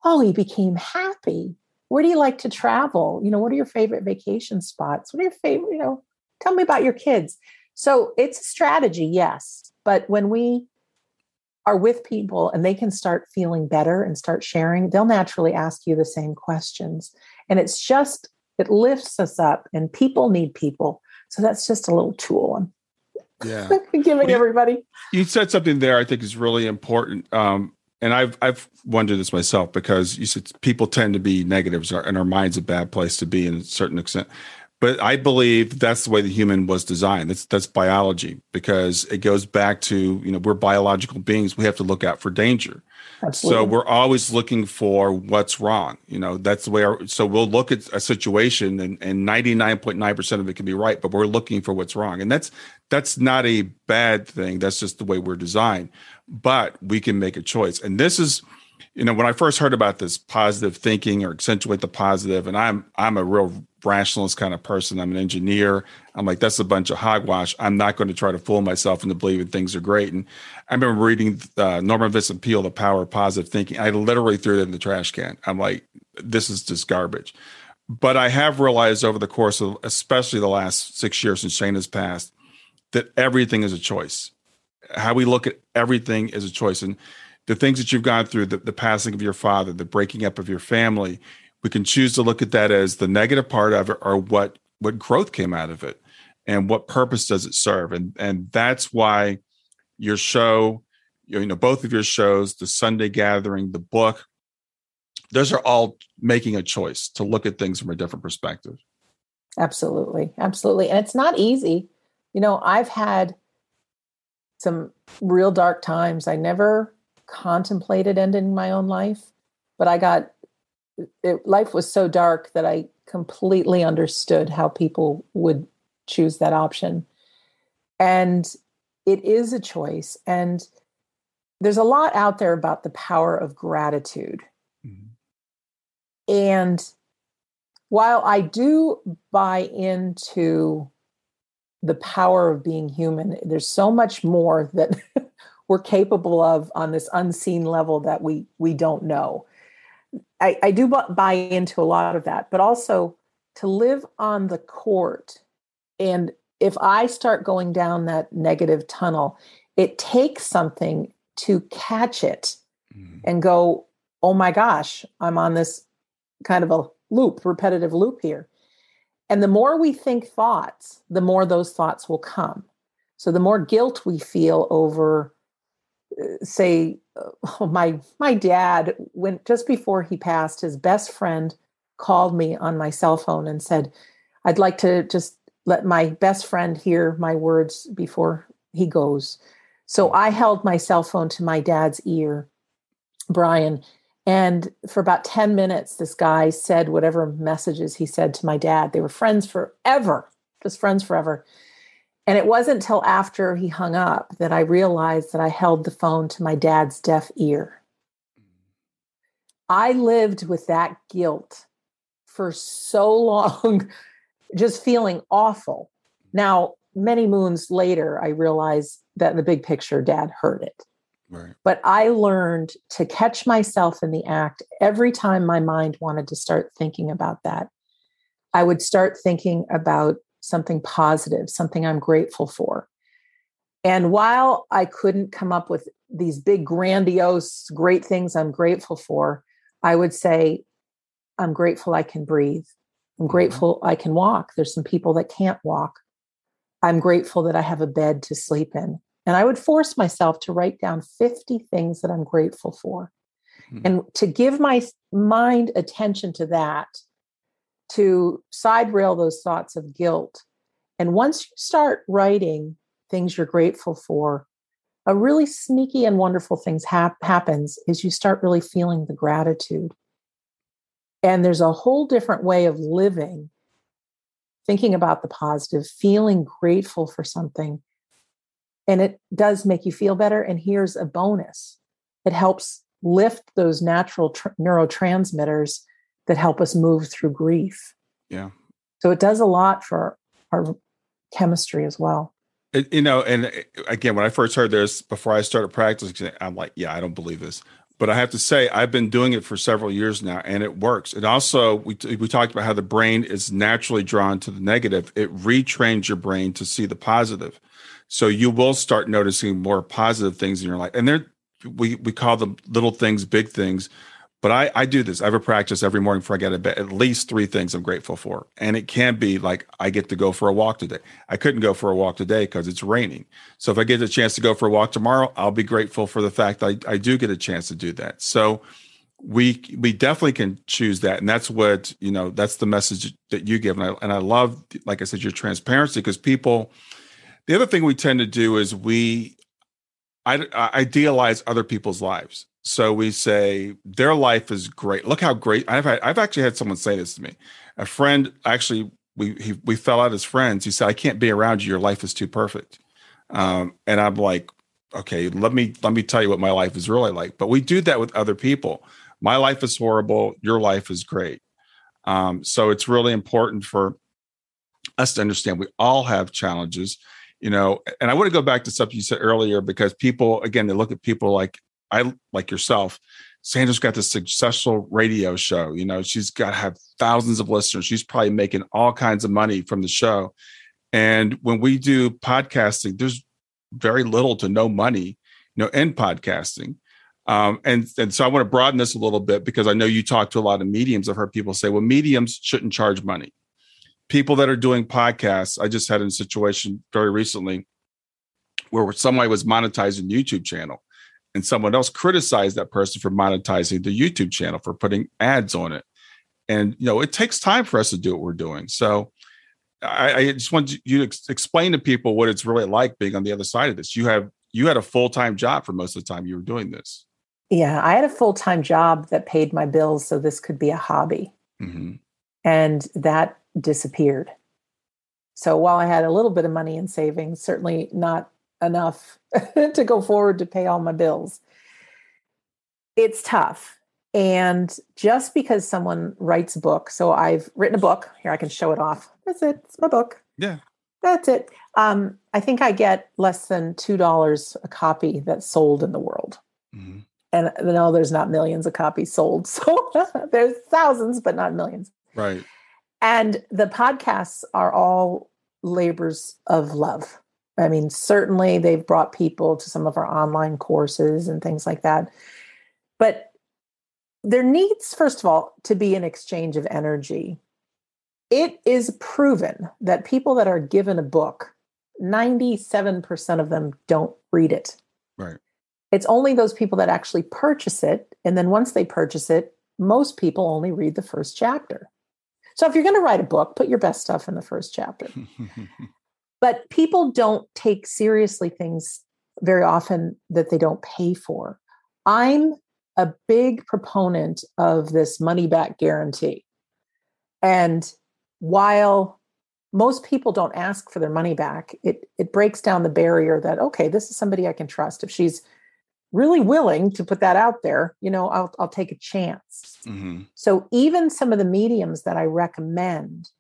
oh he became happy. Where do you like to travel? You know what are your favorite vacation spots? What are your favorite you know tell me about your kids. So it's a strategy yes but when we are with people and they can start feeling better and start sharing they'll naturally ask you the same questions and it's just it lifts us up and people need people so that's just a little tool yeah giving you, everybody you said something there i think is really important um, and I've I've wondered this myself because you said people tend to be negatives, and our mind's a bad place to be in a certain extent. But I believe that's the way the human was designed. That's that's biology because it goes back to you know we're biological beings. We have to look out for danger. Absolutely. So we're always looking for what's wrong. You know, that's the way our, so we'll look at a situation and, and 99.9% of it can be right, but we're looking for what's wrong. And that's, that's not a bad thing. That's just the way we're designed, but we can make a choice. And this is, you know, when I first heard about this positive thinking or accentuate the positive, and I'm I'm a real rationalist kind of person. I'm an engineer. I'm like, that's a bunch of hogwash. I'm not going to try to fool myself into believing things are great. And I remember reading uh, Norman Vincent Peale, The Power of Positive Thinking. I literally threw it in the trash can. I'm like, this is just garbage. but I have realized over the course of especially the last six years since Shane has passed that everything is a choice. How we look at everything is a choice. And the things that you've gone through, the, the passing of your father, the breaking up of your family, we can choose to look at that as the negative part of it or what what growth came out of it and what purpose does it serve. And and that's why your show, you know, both of your shows, the Sunday gathering, the book, those are all making a choice to look at things from a different perspective. Absolutely. Absolutely. And it's not easy. You know, I've had some real dark times. I never contemplated ending my own life, but I got it, life was so dark that I completely understood how people would choose that option. And it is a choice. And there's a lot out there about the power of gratitude. Mm-hmm. And while I do buy into the power of being human, there's so much more that we're capable of on this unseen level that we we don't know. I, I do buy into a lot of that, but also to live on the court. And if I start going down that negative tunnel, it takes something to catch it mm-hmm. and go, oh my gosh, I'm on this kind of a loop, repetitive loop here. And the more we think thoughts, the more those thoughts will come. So the more guilt we feel over uh, say uh, oh, my my dad when just before he passed his best friend called me on my cell phone and said i'd like to just let my best friend hear my words before he goes so hmm. i held my cell phone to my dad's ear brian and for about 10 minutes this guy said whatever messages he said to my dad they were friends forever just friends forever and it wasn't until after he hung up that I realized that I held the phone to my dad's deaf ear. I lived with that guilt for so long, just feeling awful. Now, many moons later, I realized that in the big picture, dad heard it. Right. But I learned to catch myself in the act every time my mind wanted to start thinking about that. I would start thinking about something positive, something I'm grateful for. And while I couldn't come up with these big, grandiose, great things I'm grateful for, I would say, I'm grateful I can breathe. I'm mm-hmm. grateful I can walk. There's some people that can't walk. I'm grateful that I have a bed to sleep in. And I would force myself to write down 50 things that I'm grateful for. Mm-hmm. And to give my mind attention to that to side rail those thoughts of guilt. And once you start writing things you're grateful for, a really sneaky and wonderful things hap- happens is you start really feeling the gratitude. And there's a whole different way of living, thinking about the positive, feeling grateful for something. And it does make you feel better. And here's a bonus it helps lift those natural tr- neurotransmitters that help us move through grief. Yeah. So it does a lot for our chemistry as well. It, you know, and uh, again, when I first heard this before I started practicing, I'm like, yeah, I don't believe this. But I have to say, I've been doing it for several years now, and it works. And also, we we talked about how the brain is naturally drawn to the negative. It retrains your brain to see the positive, so you will start noticing more positive things in your life. And there, we we call them little things, big things. But I, I do this. I have a practice every morning before I get to bed. At least three things I'm grateful for, and it can be like I get to go for a walk today. I couldn't go for a walk today because it's raining. So if I get a chance to go for a walk tomorrow, I'll be grateful for the fact I, I do get a chance to do that. So we we definitely can choose that, and that's what you know. That's the message that you give, and I and I love, like I said, your transparency because people. The other thing we tend to do is we idealize other people's lives. So we say their life is great. Look how great I've had. I've actually had someone say this to me. A friend actually we he, we fell out as friends. He said, "I can't be around you. Your life is too perfect." Um, and I'm like, okay, let me let me tell you what my life is really like. But we do that with other people. My life is horrible. Your life is great. Um, so it's really important for us to understand we all have challenges you know and i want to go back to something you said earlier because people again they look at people like I like yourself Sandra's got this successful radio show. You know, she's got to have thousands of listeners. She's probably making all kinds of money from the show. And when we do podcasting, there's very little to no money, you know, in podcasting. Um, and and so I want to broaden this a little bit because I know you talk to a lot of mediums. I've heard people say, well, mediums shouldn't charge money. People that are doing podcasts, I just had a situation very recently where somebody was monetizing YouTube channel and someone else criticized that person for monetizing the YouTube channel for putting ads on it. And you know, it takes time for us to do what we're doing. So I, I just want you to ex- explain to people what it's really like being on the other side of this. You have you had a full time job for most of the time you were doing this. Yeah, I had a full time job that paid my bills, so this could be a hobby, mm-hmm. and that disappeared. So while I had a little bit of money in savings, certainly not enough to go forward to pay all my bills. It's tough. And just because someone writes a book, so I've written a book, here I can show it off. That's it. It's my book. Yeah. That's it. Um, I think I get less than $2 a copy that's sold in the world. Mm-hmm. And no, there's not millions of copies sold. So there's thousands, but not millions. Right. And the podcasts are all labors of love. I mean, certainly they've brought people to some of our online courses and things like that. But there needs, first of all, to be an exchange of energy. It is proven that people that are given a book, 97% of them don't read it. Right. It's only those people that actually purchase it. And then once they purchase it, most people only read the first chapter. So if you're going to write a book, put your best stuff in the first chapter. But people don't take seriously things very often that they don't pay for. I'm a big proponent of this money back guarantee. And while most people don't ask for their money back, it, it breaks down the barrier that, okay, this is somebody I can trust. If she's really willing to put that out there, you know, I'll, I'll take a chance. Mm-hmm. So even some of the mediums that I recommend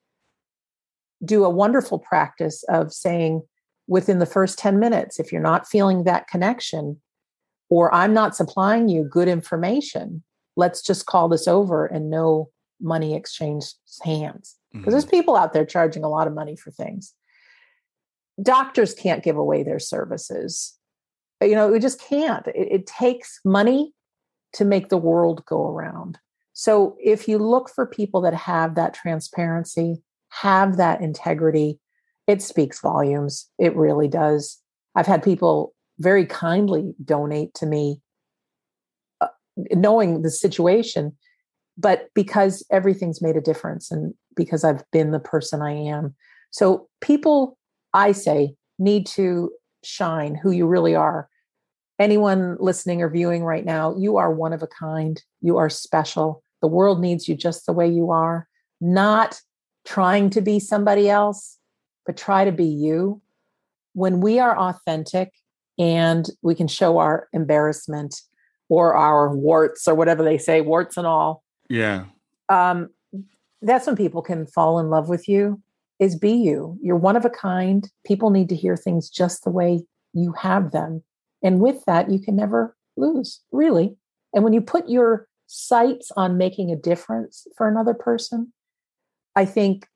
do a wonderful practice of saying within the first 10 minutes, if you're not feeling that connection, or I'm not supplying you good information, let's just call this over and no money exchange hands. Because mm-hmm. there's people out there charging a lot of money for things. Doctors can't give away their services. You know, we just can't. It, it takes money to make the world go around. So if you look for people that have that transparency, have that integrity, it speaks volumes. It really does. I've had people very kindly donate to me, uh, knowing the situation, but because everything's made a difference and because I've been the person I am. So people, I say, need to shine who you really are. Anyone listening or viewing right now, you are one of a kind. You are special. The world needs you just the way you are, not trying to be somebody else, but try to be you. When we are authentic and we can show our embarrassment or our warts or whatever they say, warts and all. Yeah. Um, that's when people can fall in love with you is be you. You're one of a kind. People need to hear things just the way you have them. And with that, you can never lose, really. And when you put your sights on making a difference for another person, I think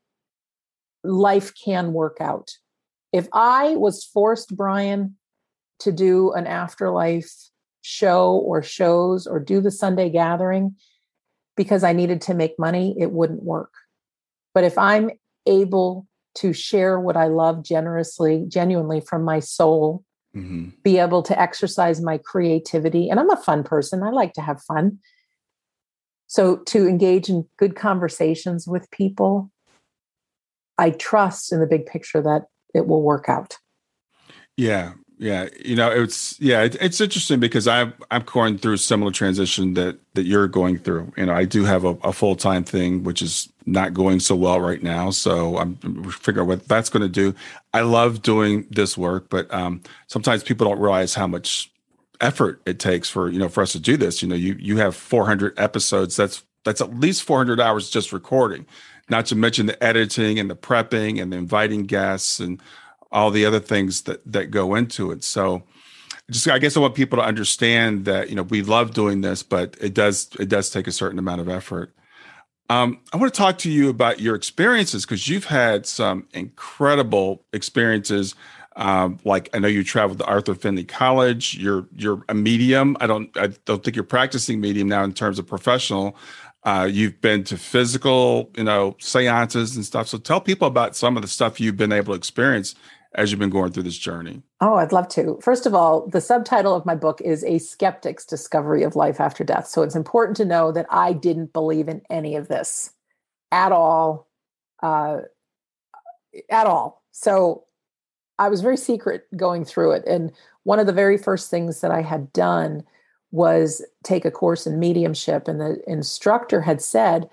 life can work out. If I was forced, Brian, to do an afterlife show or shows or do the Sunday gathering because I needed to make money, it wouldn't work. But if I'm able to share what I love generously, genuinely from my soul, mm-hmm. be able to exercise my creativity, and I'm a fun person, I like to have fun. So to engage in good conversations with people, I trust in the big picture that it will work out. Yeah, yeah, you know, it's yeah, it, it's interesting because I'm I'm going through a similar transition that that you're going through. You know, I do have a, a full time thing, which is not going so well right now. So I'm figuring out what that's going to do. I love doing this work, but um, sometimes people don't realize how much effort it takes for you know for us to do this you know you you have 400 episodes that's that's at least 400 hours just recording not to mention the editing and the prepping and the inviting guests and all the other things that that go into it so just I guess I want people to understand that you know we love doing this, but it does it does take a certain amount of effort. Um, I want to talk to you about your experiences because you've had some incredible experiences. Um, like I know you traveled to Arthur Findlay College. You're you're a medium. I don't I don't think you're practicing medium now in terms of professional. Uh, you've been to physical, you know, seances and stuff. So tell people about some of the stuff you've been able to experience as you've been going through this journey. Oh, I'd love to. First of all, the subtitle of my book is A Skeptic's Discovery of Life After Death. So it's important to know that I didn't believe in any of this at all. Uh, at all. So I was very secret going through it. And one of the very first things that I had done was take a course in mediumship. And the instructor had said,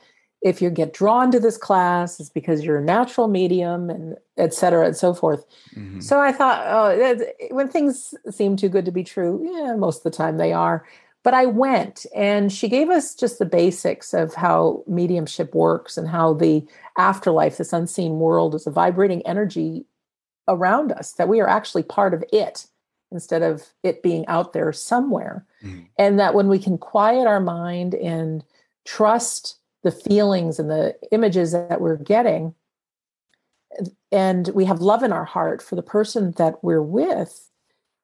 if you get drawn to this class, it's because you're a natural medium and et cetera and so forth. Mm-hmm. So I thought, oh, when things seem too good to be true, yeah, most of the time they are. But I went and she gave us just the basics of how mediumship works and how the afterlife, this unseen world, is a vibrating energy around us, that we are actually part of it instead of it being out there somewhere. Mm-hmm. And that when we can quiet our mind and trust the feelings and the images that we're getting. And we have love in our heart for the person that we're with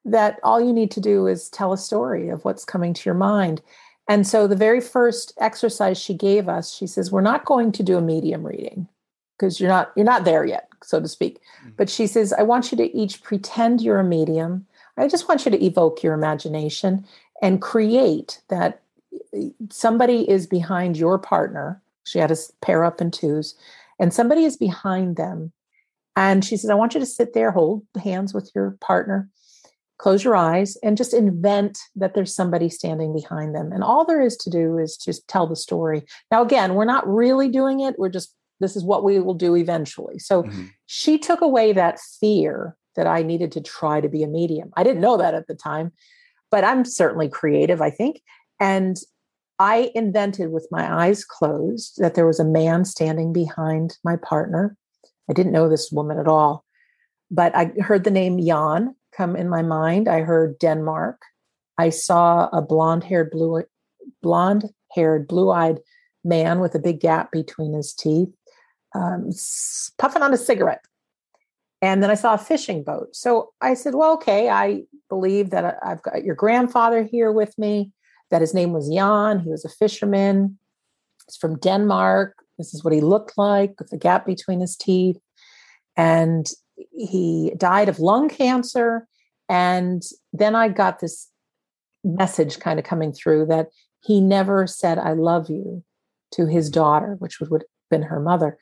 that all you need to do is tell a story of what's coming to your mind. And so the very first exercise she gave us she says we're not going to do a medium reading because you're not you're not there yet so to speak. Mm-hmm. but she says i want you to each pretend you're a medium. I just want you to evoke your imagination and create that somebody is behind your partner. She had us pair up in twos, and somebody is behind them. And she says, I want you to sit there, hold hands with your partner, close your eyes, and just invent that there's somebody standing behind them. And all there is to do is just tell the story. Now, again, we're not really doing it. We're just, this is what we will do eventually. So mm-hmm. she took away that fear that I needed to try to be a medium. I didn't know that at the time, but I'm certainly creative, I think. And I invented with my eyes closed that there was a man standing behind my partner. I didn't know this woman at all, but I heard the name Jan come in my mind. I heard Denmark. I saw a blonde-haired, blue, blonde-haired, blue-eyed man with a big gap between his teeth, um, puffing on a cigarette. And then I saw a fishing boat. So I said, "Well, okay. I believe that I've got your grandfather here with me." That his name was Jan. He was a fisherman. He's from Denmark. This is what he looked like with the gap between his teeth. And he died of lung cancer. And then I got this message kind of coming through that he never said, I love you to his daughter, which would, would have been her mother.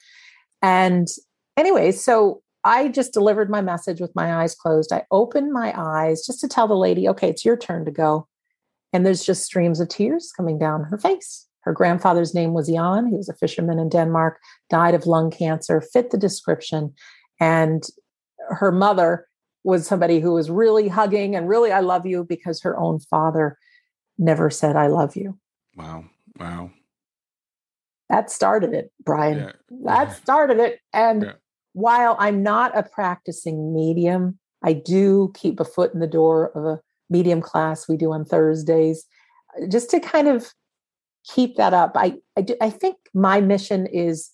And anyway, so I just delivered my message with my eyes closed. I opened my eyes just to tell the lady, okay, it's your turn to go. And there's just streams of tears coming down her face. Her grandfather's name was Jan. He was a fisherman in Denmark, died of lung cancer, fit the description. And her mother was somebody who was really hugging and really, I love you, because her own father never said, I love you. Wow. Wow. That started it, Brian. Yeah. That started it. And yeah. while I'm not a practicing medium, I do keep a foot in the door of a medium class we do on Thursdays, just to kind of keep that up. I I, do, I think my mission is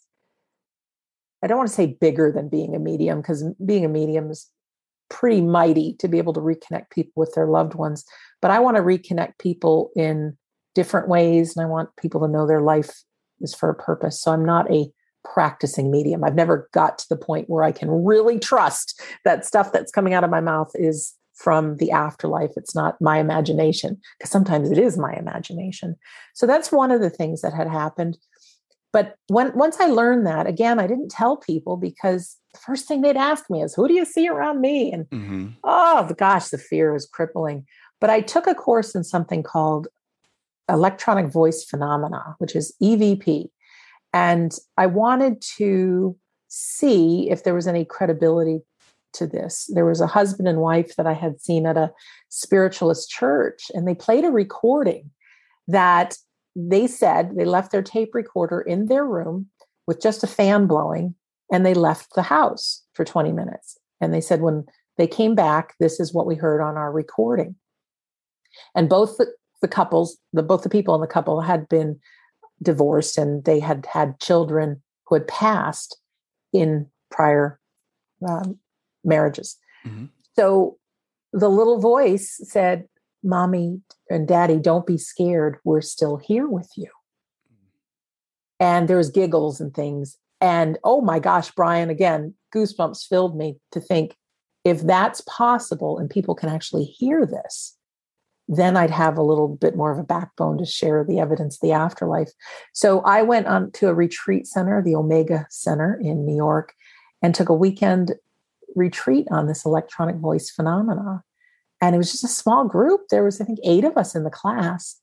I don't want to say bigger than being a medium because being a medium is pretty mighty to be able to reconnect people with their loved ones. But I want to reconnect people in different ways, and I want people to know their life is for a purpose. So I'm not a practicing medium. I've never got to the point where I can really trust that stuff that's coming out of my mouth is from the afterlife. It's not my imagination, because sometimes it is my imagination. So that's one of the things that had happened. But when once I learned that, again, I didn't tell people because the first thing they'd ask me is, "Who do you see around me?" And mm-hmm. oh, gosh, the fear was crippling. But I took a course in something called electronic voice phenomena, which is EVP, and I wanted to see if there was any credibility to this. There was a husband and wife that I had seen at a spiritualist church, and they played a recording that they said they left their tape recorder in their room with just a fan blowing, and they left the house for 20 minutes. And they said, when they came back, this is what we heard on our recording. And both the, the couples, the both the people in the couple had been divorced and they had had children who had passed in prior um, marriages. Mm-hmm. So the little voice said, Mommy and Daddy, don't be scared. We're still here with you. And there was giggles and things. And oh my gosh, Brian, again, goosebumps filled me to think if that's possible and people can actually hear this, then I'd have a little bit more of a backbone to share the evidence of the afterlife. So I went on to a retreat center, the Omega Center in New York, and took a weekend retreat on this electronic voice phenomena. And it was just a small group. There was, I think, eight of us in the class.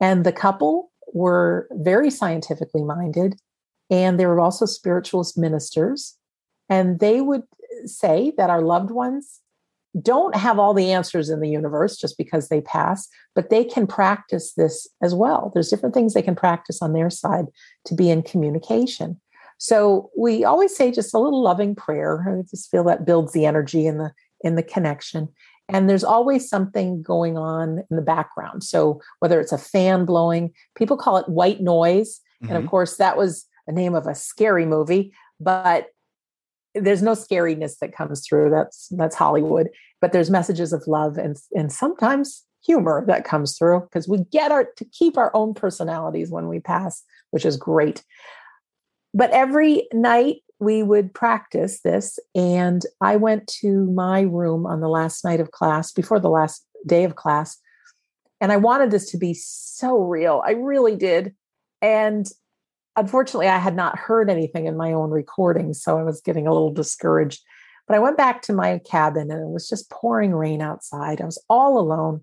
And the couple were very scientifically minded. And they were also spiritualist ministers. And they would say that our loved ones don't have all the answers in the universe just because they pass, but they can practice this as well. There's different things they can practice on their side to be in communication. So we always say just a little loving prayer. I just feel that builds the energy in the in the connection. And there's always something going on in the background. So whether it's a fan blowing, people call it white noise. Mm-hmm. And of mm-hmm. course, that was the name of a scary movie, but there's no scariness that comes through. That's that's Hollywood. But there's messages of love and and sometimes humor that comes through because we get our to keep our own personalities when we pass, which is great but every night we would practice this. And I went to my room on the last night of class, before the last day of class. And I wanted this to be so real. I really did. And unfortunately, I had not heard anything in my own recording. So I was getting a little discouraged. But I went back to my cabin and it was just pouring rain outside. I was all alone.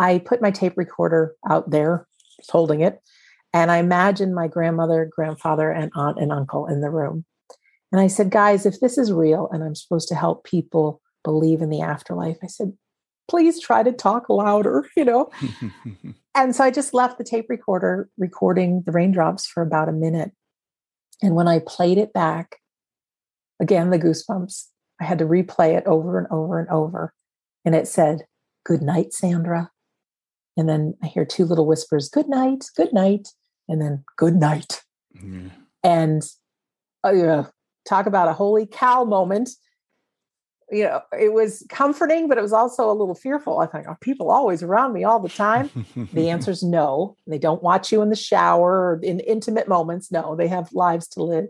I put my tape recorder out there, holding it, and I imagined my grandmother, grandfather, and aunt and uncle in the room. And I said, guys, if this is real and I'm supposed to help people believe in the afterlife, I said, please try to talk louder, you know? and so I just left the tape recorder recording the raindrops for about a minute. And when I played it back, again, the goosebumps, I had to replay it over and over and over. And it said, Good night, Sandra. And then I hear two little whispers, Good night, good night and then good night. Mm-hmm. And uh, talk about a holy cow moment. You know, it was comforting, but it was also a little fearful. I think, are people always around me all the time? the answer is no. They don't watch you in the shower or in intimate moments. No, they have lives to live,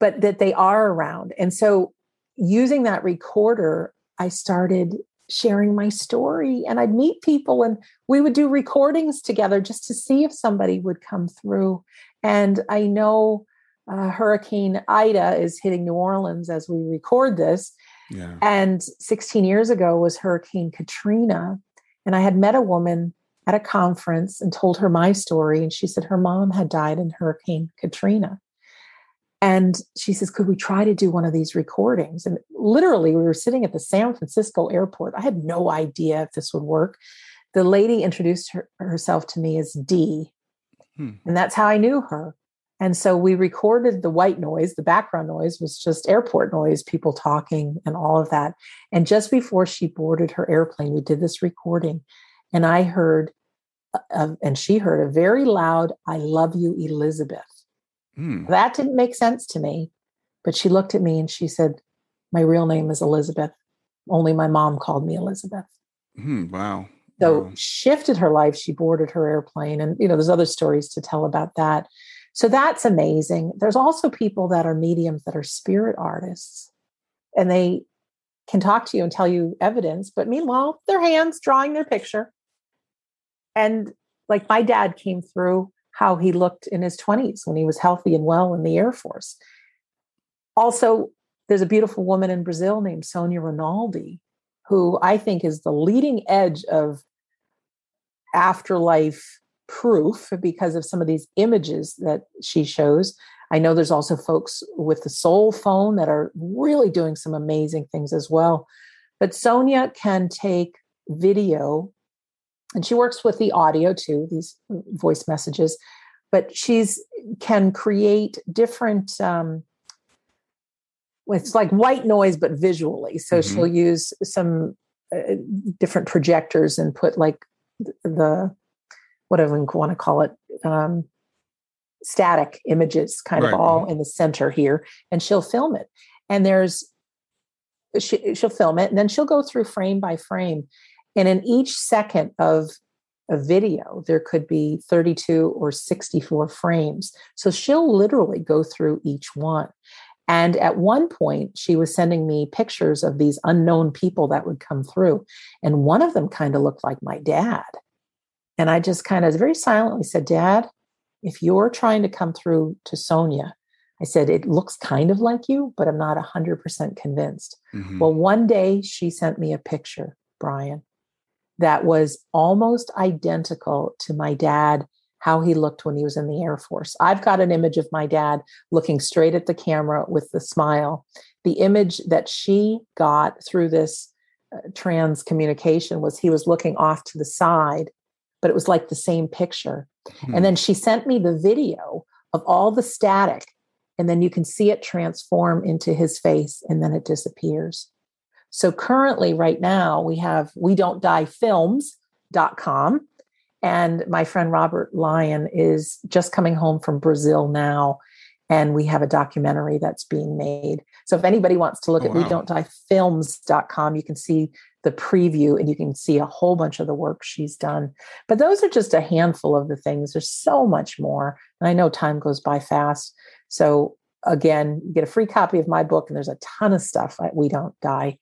but that they are around. And so, using that recorder, I started sharing my story and I'd meet people and we would do recordings together just to see if somebody would come through. And I know uh, Hurricane Ida is hitting New Orleans as we record this. Yeah. And 16 years ago was Hurricane Katrina. And I had met a woman at a conference and told her my story. And she said her mom had died in Hurricane Katrina. And she says, Could we try to do one of these recordings? And literally, we were sitting at the San Francisco airport. I had no idea if this would work. The lady introduced her, herself to me as Dee, hmm. and that's how I knew her. And so we recorded the white noise. The background noise was just airport noise, people talking, and all of that. And just before she boarded her airplane, we did this recording. And I heard, uh, and she heard a very loud, I love you, Elizabeth. Mm. That didn't make sense to me. But she looked at me and she said, My real name is Elizabeth. Only my mom called me Elizabeth. Mm, wow. So wow. shifted her life. She boarded her airplane. And, you know, there's other stories to tell about that. So that's amazing. There's also people that are mediums that are spirit artists and they can talk to you and tell you evidence, but meanwhile, their hands drawing their picture. And like my dad came through how he looked in his 20s when he was healthy and well in the Air Force. Also, there's a beautiful woman in Brazil named Sonia Rinaldi, who I think is the leading edge of afterlife proof because of some of these images that she shows. I know there's also folks with the soul phone that are really doing some amazing things as well. But Sonia can take video and she works with the audio too these voice messages but she's can create different um it's like white noise but visually so mm-hmm. she'll use some uh, different projectors and put like the whatever we want to call it um, static images kind right. of all in the center here and she'll film it and there's she, she'll film it and then she'll go through frame by frame and in each second of a video there could be 32 or 64 frames so she'll literally go through each one and at one point she was sending me pictures of these unknown people that would come through and one of them kind of looked like my dad and i just kind of very silently said dad if you're trying to come through to Sonia, I said, it looks kind of like you, but I'm not 100% convinced. Mm-hmm. Well, one day she sent me a picture, Brian, that was almost identical to my dad, how he looked when he was in the Air Force. I've got an image of my dad looking straight at the camera with the smile. The image that she got through this uh, trans communication was he was looking off to the side, but it was like the same picture. Hmm. And then she sent me the video of all the static. And then you can see it transform into his face and then it disappears. So currently, right now, we have we don't die films.com. And my friend Robert Lyon is just coming home from Brazil now. And we have a documentary that's being made. So if anybody wants to look oh, at wow. we don't die films.com, you can see the preview and you can see a whole bunch of the work she's done. But those are just a handful of the things. There's so much more. And I know time goes by fast. So again, you get a free copy of my book and there's a ton of stuff at we don't die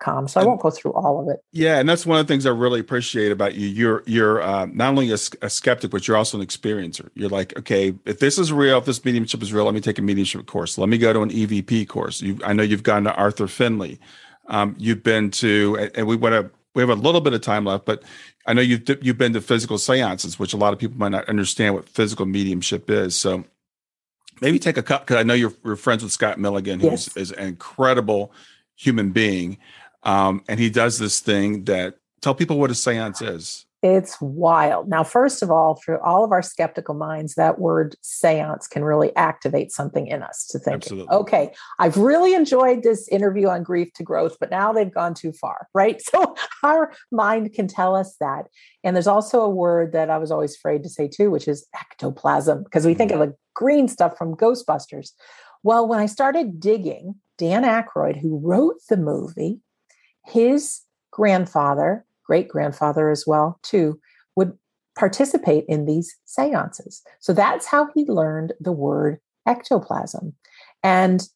com so i won't go through all of it yeah and that's one of the things i really appreciate about you you're you're uh, not only a, a, skeptic but you're also an experiencer you're like okay if this is real if this mediumship is real let me take a mediumship course let me go to an evp course you, i know you've gone to arthur findlay um, you've been to, and we want to. We have a little bit of time left, but I know you've you've been to physical seances, which a lot of people might not understand what physical mediumship is. So maybe take a cup because I know you're, you're, friends with Scott Milligan, who yes. is, an incredible human being, um, and he does this thing that tell people what a seance is. It's wild. Now, first of all, for all of our skeptical minds, that word seance can really activate something in us to think, Absolutely. okay, I've really enjoyed this interview on grief to growth, but now they've gone too far, right? So our mind can tell us that. And there's also a word that I was always afraid to say too, which is ectoplasm, because we think of mm-hmm. the green stuff from Ghostbusters. Well, when I started digging, Dan Aykroyd, who wrote the movie, his grandfather great grandfather as well, too, would participate in these seances. So that's how he learned the word ectoplasm. And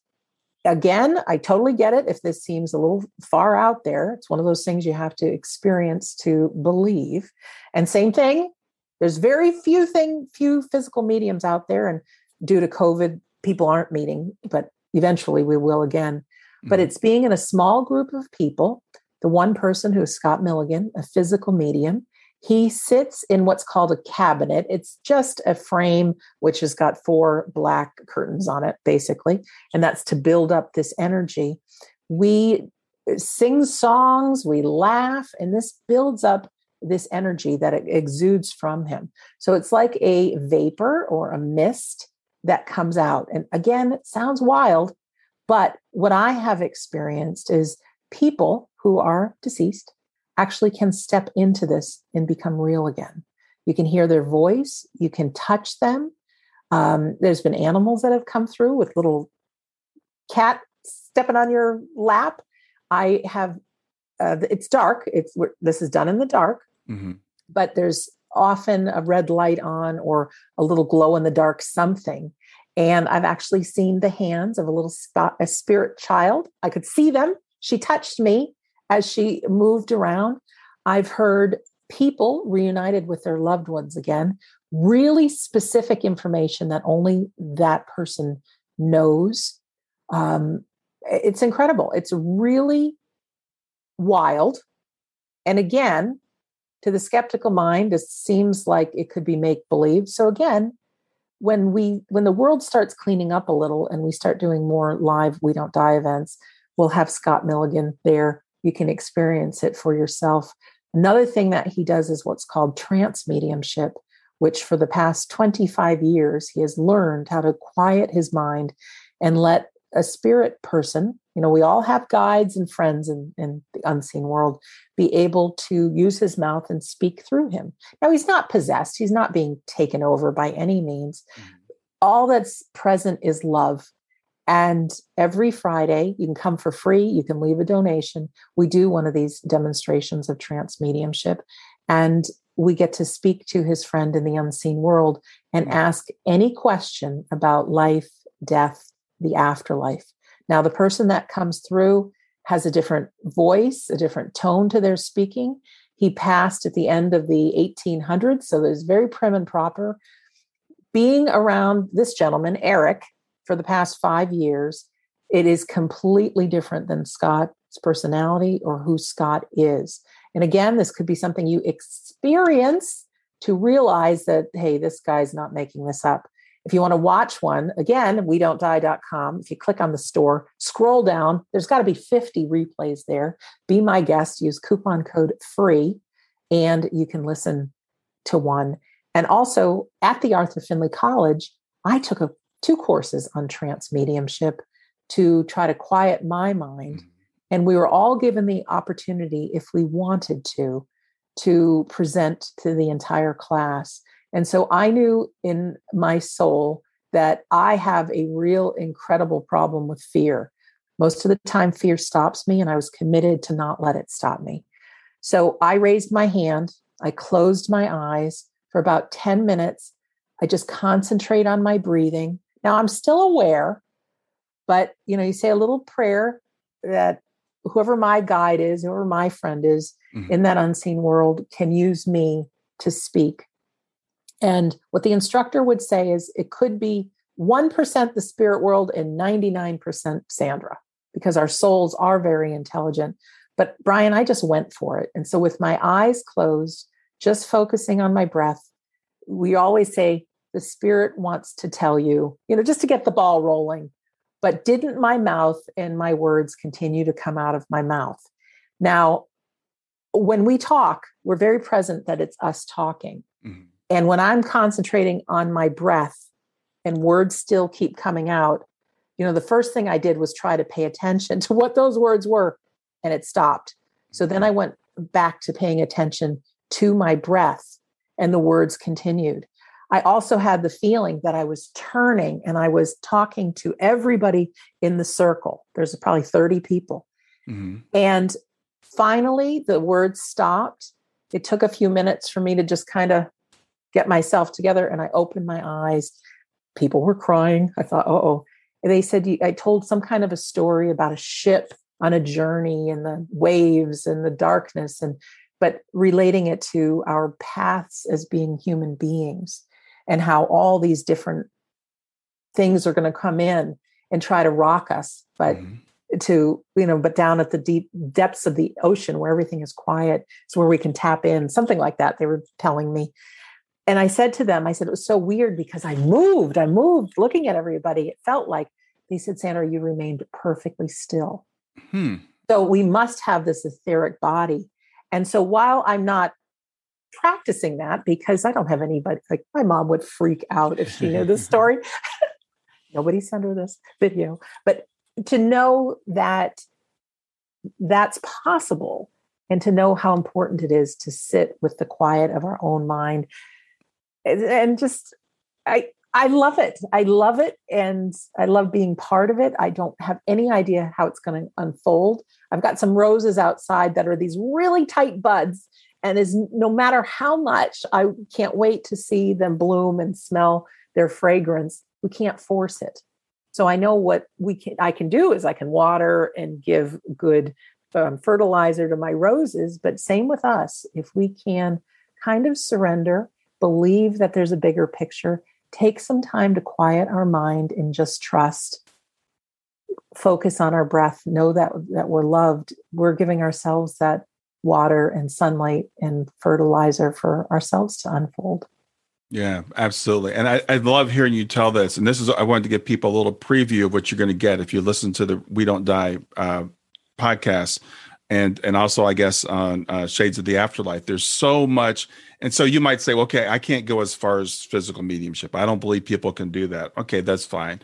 again, I totally get it if this seems a little far out there. It's one of those things you have to experience to believe. And same thing, there's very few thing few physical mediums out there and due to COVID people aren't meeting, but eventually we will again. Mm-hmm. But it's being in a small group of people the one person who is Scott Milligan, a physical medium. He sits in what's called a cabinet. It's just a frame which has got four black curtains on it, basically, and that's to build up this energy. We sing songs, we laugh, and this builds up this energy that it exudes from him. So it's like a vapor or a mist that comes out. And again, it sounds wild, but what I have experienced is people who are deceased actually can step into this and become real again. You can hear their voice, you can touch them. Um, there's been animals that have come through with little cat stepping on your lap. I have, uh, it's dark. It's this is done in the dark, mm-hmm. but there's often a red light on or a little glow in the dark something. And I've actually seen the hands of a little spot, a spirit child. I could see them. She touched me as she moved around. I've heard people reunited with their loved ones again, really specific information that only that person knows. Um, it's incredible. It's really wild. And again, to the skeptical mind, it seems like it could be make believe. So again, when we when the world starts cleaning up a little and we start doing more live we don't die events, we'll have Scott Milligan there you can experience it for yourself. Another thing that he does is what's called trance mediumship, which for the past 25 years, he has learned how to quiet his mind and let a spirit person, you know, we all have guides and friends in, in the unseen world, be able to use his mouth and speak through him. Now, he's not possessed, he's not being taken over by any means. Mm-hmm. All that's present is love. And every Friday, you can come for free, you can leave a donation. We do one of these demonstrations of trance mediumship. And we get to speak to his friend in the unseen world and mm-hmm. ask any question about life, death, the afterlife. Now, the person that comes through has a different voice, a different tone to their speaking. He passed at the end of the 1800s, so it was very prim and proper. Being around this gentleman, Eric, for the past five years, it is completely different than Scott's personality or who Scott is. And again, this could be something you experience to realize that, hey, this guy's not making this up. If you want to watch one, again, we don't die.com. If you click on the store, scroll down, there's got to be 50 replays there. Be my guest, use coupon code free, and you can listen to one. And also at the Arthur Findlay College, I took a, two courses on trance mediumship to try to quiet my mind. Mm-hmm. And we were all given the opportunity, if we wanted to, to present to the entire class. And so I knew in my soul that I have a real incredible problem with fear. Most of the time, fear stops me, and I was committed to not let it stop me. So I raised my hand, I closed my eyes for about 10 minutes. I just concentrate on my breathing. Now I'm still aware, but you know, you say a little prayer that whoever my guide is, whoever my friend is mm-hmm. in that unseen world can use me to speak and what the instructor would say is it could be 1% the spirit world and 99% Sandra, because our souls are very intelligent. But Brian, I just went for it. And so with my eyes closed, just focusing on my breath, we always say the spirit wants to tell you, you know, just to get the ball rolling. But didn't my mouth and my words continue to come out of my mouth? Now, when we talk, we're very present that it's us talking. Mm-hmm. And when I'm concentrating on my breath and words still keep coming out, you know, the first thing I did was try to pay attention to what those words were, and it stopped. So then I went back to paying attention to my breath, and the words continued. I also had the feeling that I was turning and I was talking to everybody in the circle. There's probably 30 people. Mm-hmm. And finally, the words stopped. It took a few minutes for me to just kind of get myself together and I opened my eyes. People were crying. I thought, oh, oh!" they said, I told some kind of a story about a ship on a journey and the waves and the darkness and but relating it to our paths as being human beings and how all these different things are going to come in and try to rock us but mm-hmm. to you know but down at the deep depths of the ocean where everything is quiet is where we can tap in something like that they were telling me and I said to them, I said, it was so weird because I moved, I moved looking at everybody. It felt like they said, Sandra, you remained perfectly still. Hmm. So we must have this etheric body. And so while I'm not practicing that because I don't have anybody, like my mom would freak out if she knew this story. Nobody sent her this video. But to know that that's possible and to know how important it is to sit with the quiet of our own mind and just I I love it. I love it and I love being part of it. I don't have any idea how it's going to unfold. I've got some roses outside that are these really tight buds and is no matter how much I can't wait to see them bloom and smell their fragrance, we can't force it. So I know what we can I can do is I can water and give good um, fertilizer to my roses, but same with us. If we can kind of surrender believe that there's a bigger picture, take some time to quiet our mind and just trust. Focus on our breath, know that that we're loved. We're giving ourselves that water and sunlight and fertilizer for ourselves to unfold. Yeah, absolutely. And I, I love hearing you tell this. And this is, I wanted to give people a little preview of what you're going to get if you listen to the We Don't Die uh, podcast and and also I guess on uh, Shades of the Afterlife. There's so much, and so you might say, okay, I can't go as far as physical mediumship. I don't believe people can do that. Okay, that's fine.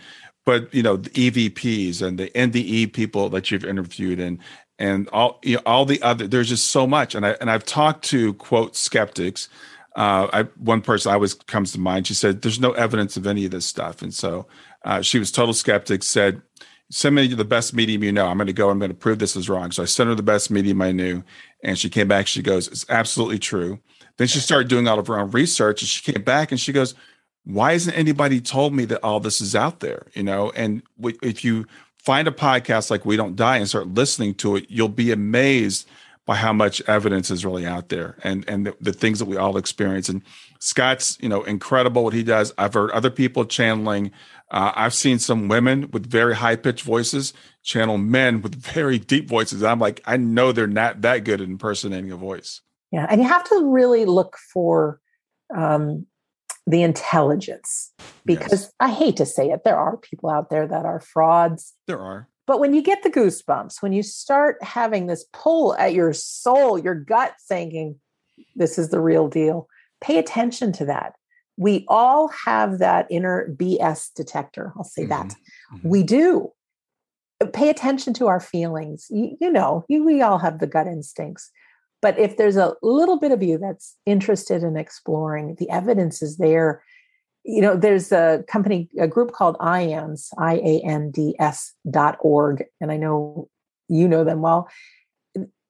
but you know the EVPs and the NDE people that you've interviewed and and all you know, all the other there's just so much and I and I've talked to quote skeptics uh, I, one person always comes to mind. She said, "There's no evidence of any of this stuff," and so uh, she was total skeptic. Said, "Send me the best medium you know. I'm going to go. I'm going to prove this is wrong." So I sent her the best medium I knew, and she came back. She goes, "It's absolutely true." Then she started doing all of her own research, and she came back and she goes, "Why hasn't anybody told me that all this is out there?" You know, and if you find a podcast like We Don't Die and start listening to it, you'll be amazed by how much evidence is really out there and and the, the, things that we all experience. And Scott's, you know, incredible what he does. I've heard other people channeling. Uh, I've seen some women with very high pitched voices channel men with very deep voices. I'm like, I know they're not that good at impersonating a voice. Yeah, and you have to really look for um, the intelligence because yes. I hate to say it, there are people out there that are frauds. There are. But when you get the goosebumps, when you start having this pull at your soul, your gut thinking, this is the real deal, pay attention to that. We all have that inner BS detector. I'll say mm-hmm. that. Mm-hmm. We do. Pay attention to our feelings. You, you know, you, we all have the gut instincts. But if there's a little bit of you that's interested in exploring, the evidence is there you know, there's a company, a group called IANDS, I A N D S dot org, and I know you know them well.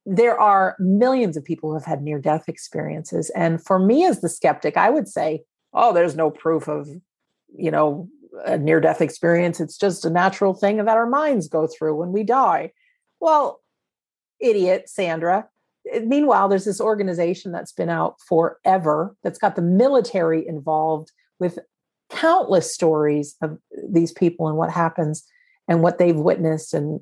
There are millions of people who have had near death experiences. And for me, as the skeptic, I would say, oh, there's no proof of, you know, a near death experience. It's just a natural thing that our minds go through when we die. Well, idiot, Sandra. Eh, meanwhile, there's this organization that's been out forever that's got the military involved with countless stories of these people and what happens and what they've witnessed and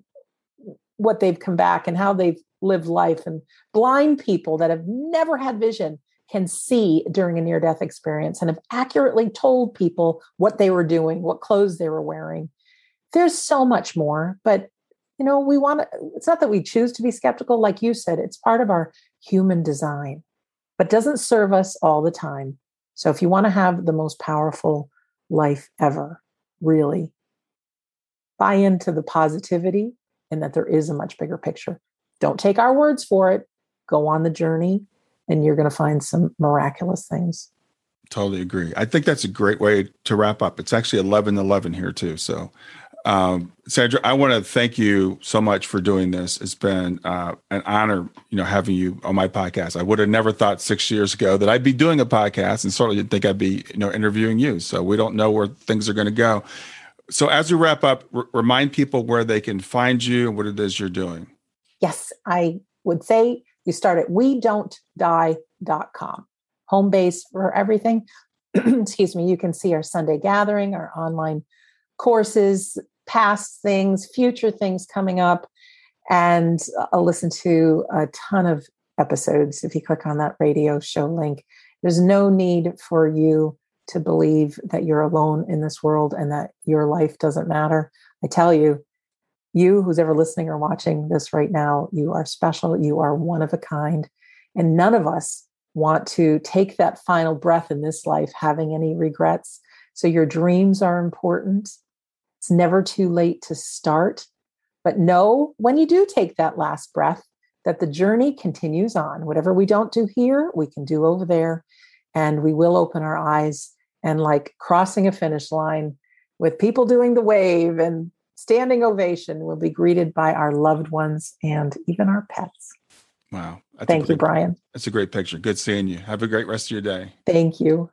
what they've come back and how they've lived life and blind people that have never had vision can see during a near death experience and have accurately told people what they were doing what clothes they were wearing there's so much more but you know we want to it's not that we choose to be skeptical like you said it's part of our human design but doesn't serve us all the time so if you want to have the most powerful life ever, really buy into the positivity and that there is a much bigger picture. Don't take our words for it. Go on the journey and you're going to find some miraculous things. Totally agree. I think that's a great way to wrap up. It's actually 11 11 here, too. So um, Sandra, I want to thank you so much for doing this. It's been uh, an honor, you know, having you on my podcast. I would have never thought six years ago that I'd be doing a podcast, and certainly didn't think I'd be, you know, interviewing you. So we don't know where things are going to go. So as we wrap up, r- remind people where they can find you and what it is you're doing. Yes, I would say you start at we don't die.com, home base for everything. Excuse me. You can see our Sunday gathering, our online courses, past things, future things coming up. And I'll listen to a ton of episodes if you click on that radio show link. There's no need for you to believe that you're alone in this world and that your life doesn't matter. I tell you, you who's ever listening or watching this right now, you are special. You are one of a kind. And none of us want to take that final breath in this life having any regrets. So your dreams are important. It's never too late to start. But know when you do take that last breath that the journey continues on. Whatever we don't do here, we can do over there. And we will open our eyes and, like crossing a finish line with people doing the wave and standing ovation, we'll be greeted by our loved ones and even our pets. Wow. That's Thank you, Brian. That's a great picture. Good seeing you. Have a great rest of your day. Thank you.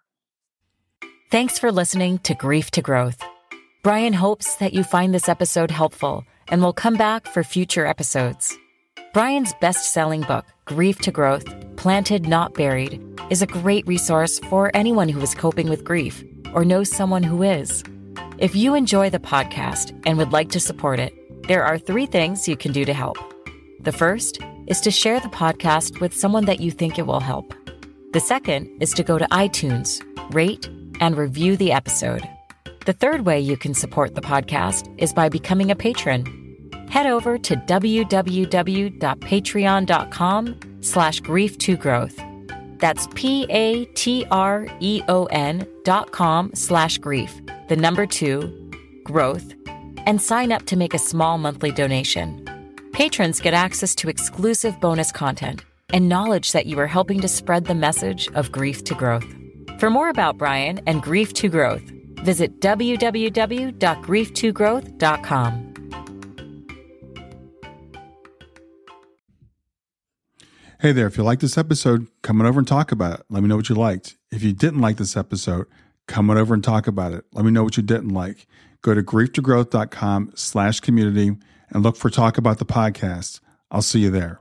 Thanks for listening to Grief to Growth. Brian hopes that you find this episode helpful and will come back for future episodes. Brian's best selling book, Grief to Growth Planted Not Buried, is a great resource for anyone who is coping with grief or knows someone who is. If you enjoy the podcast and would like to support it, there are three things you can do to help. The first is to share the podcast with someone that you think it will help. The second is to go to iTunes, rate, and review the episode. The third way you can support the podcast is by becoming a patron. Head over to www.patreon.com slash grief to growth. That's P-A-T-R-E-O-N dot com slash grief, the number two, growth and sign up to make a small monthly donation. Patrons get access to exclusive bonus content and knowledge that you are helping to spread the message of grief to growth. For more about Brian and Grief to Growth, visit www.grief2growth.com. Hey there, if you liked this episode, come on over and talk about it. Let me know what you liked. If you didn't like this episode, come on over and talk about it. Let me know what you didn't like. Go to grieftogrowth.com slash community and look for Talk About the Podcast. I'll see you there.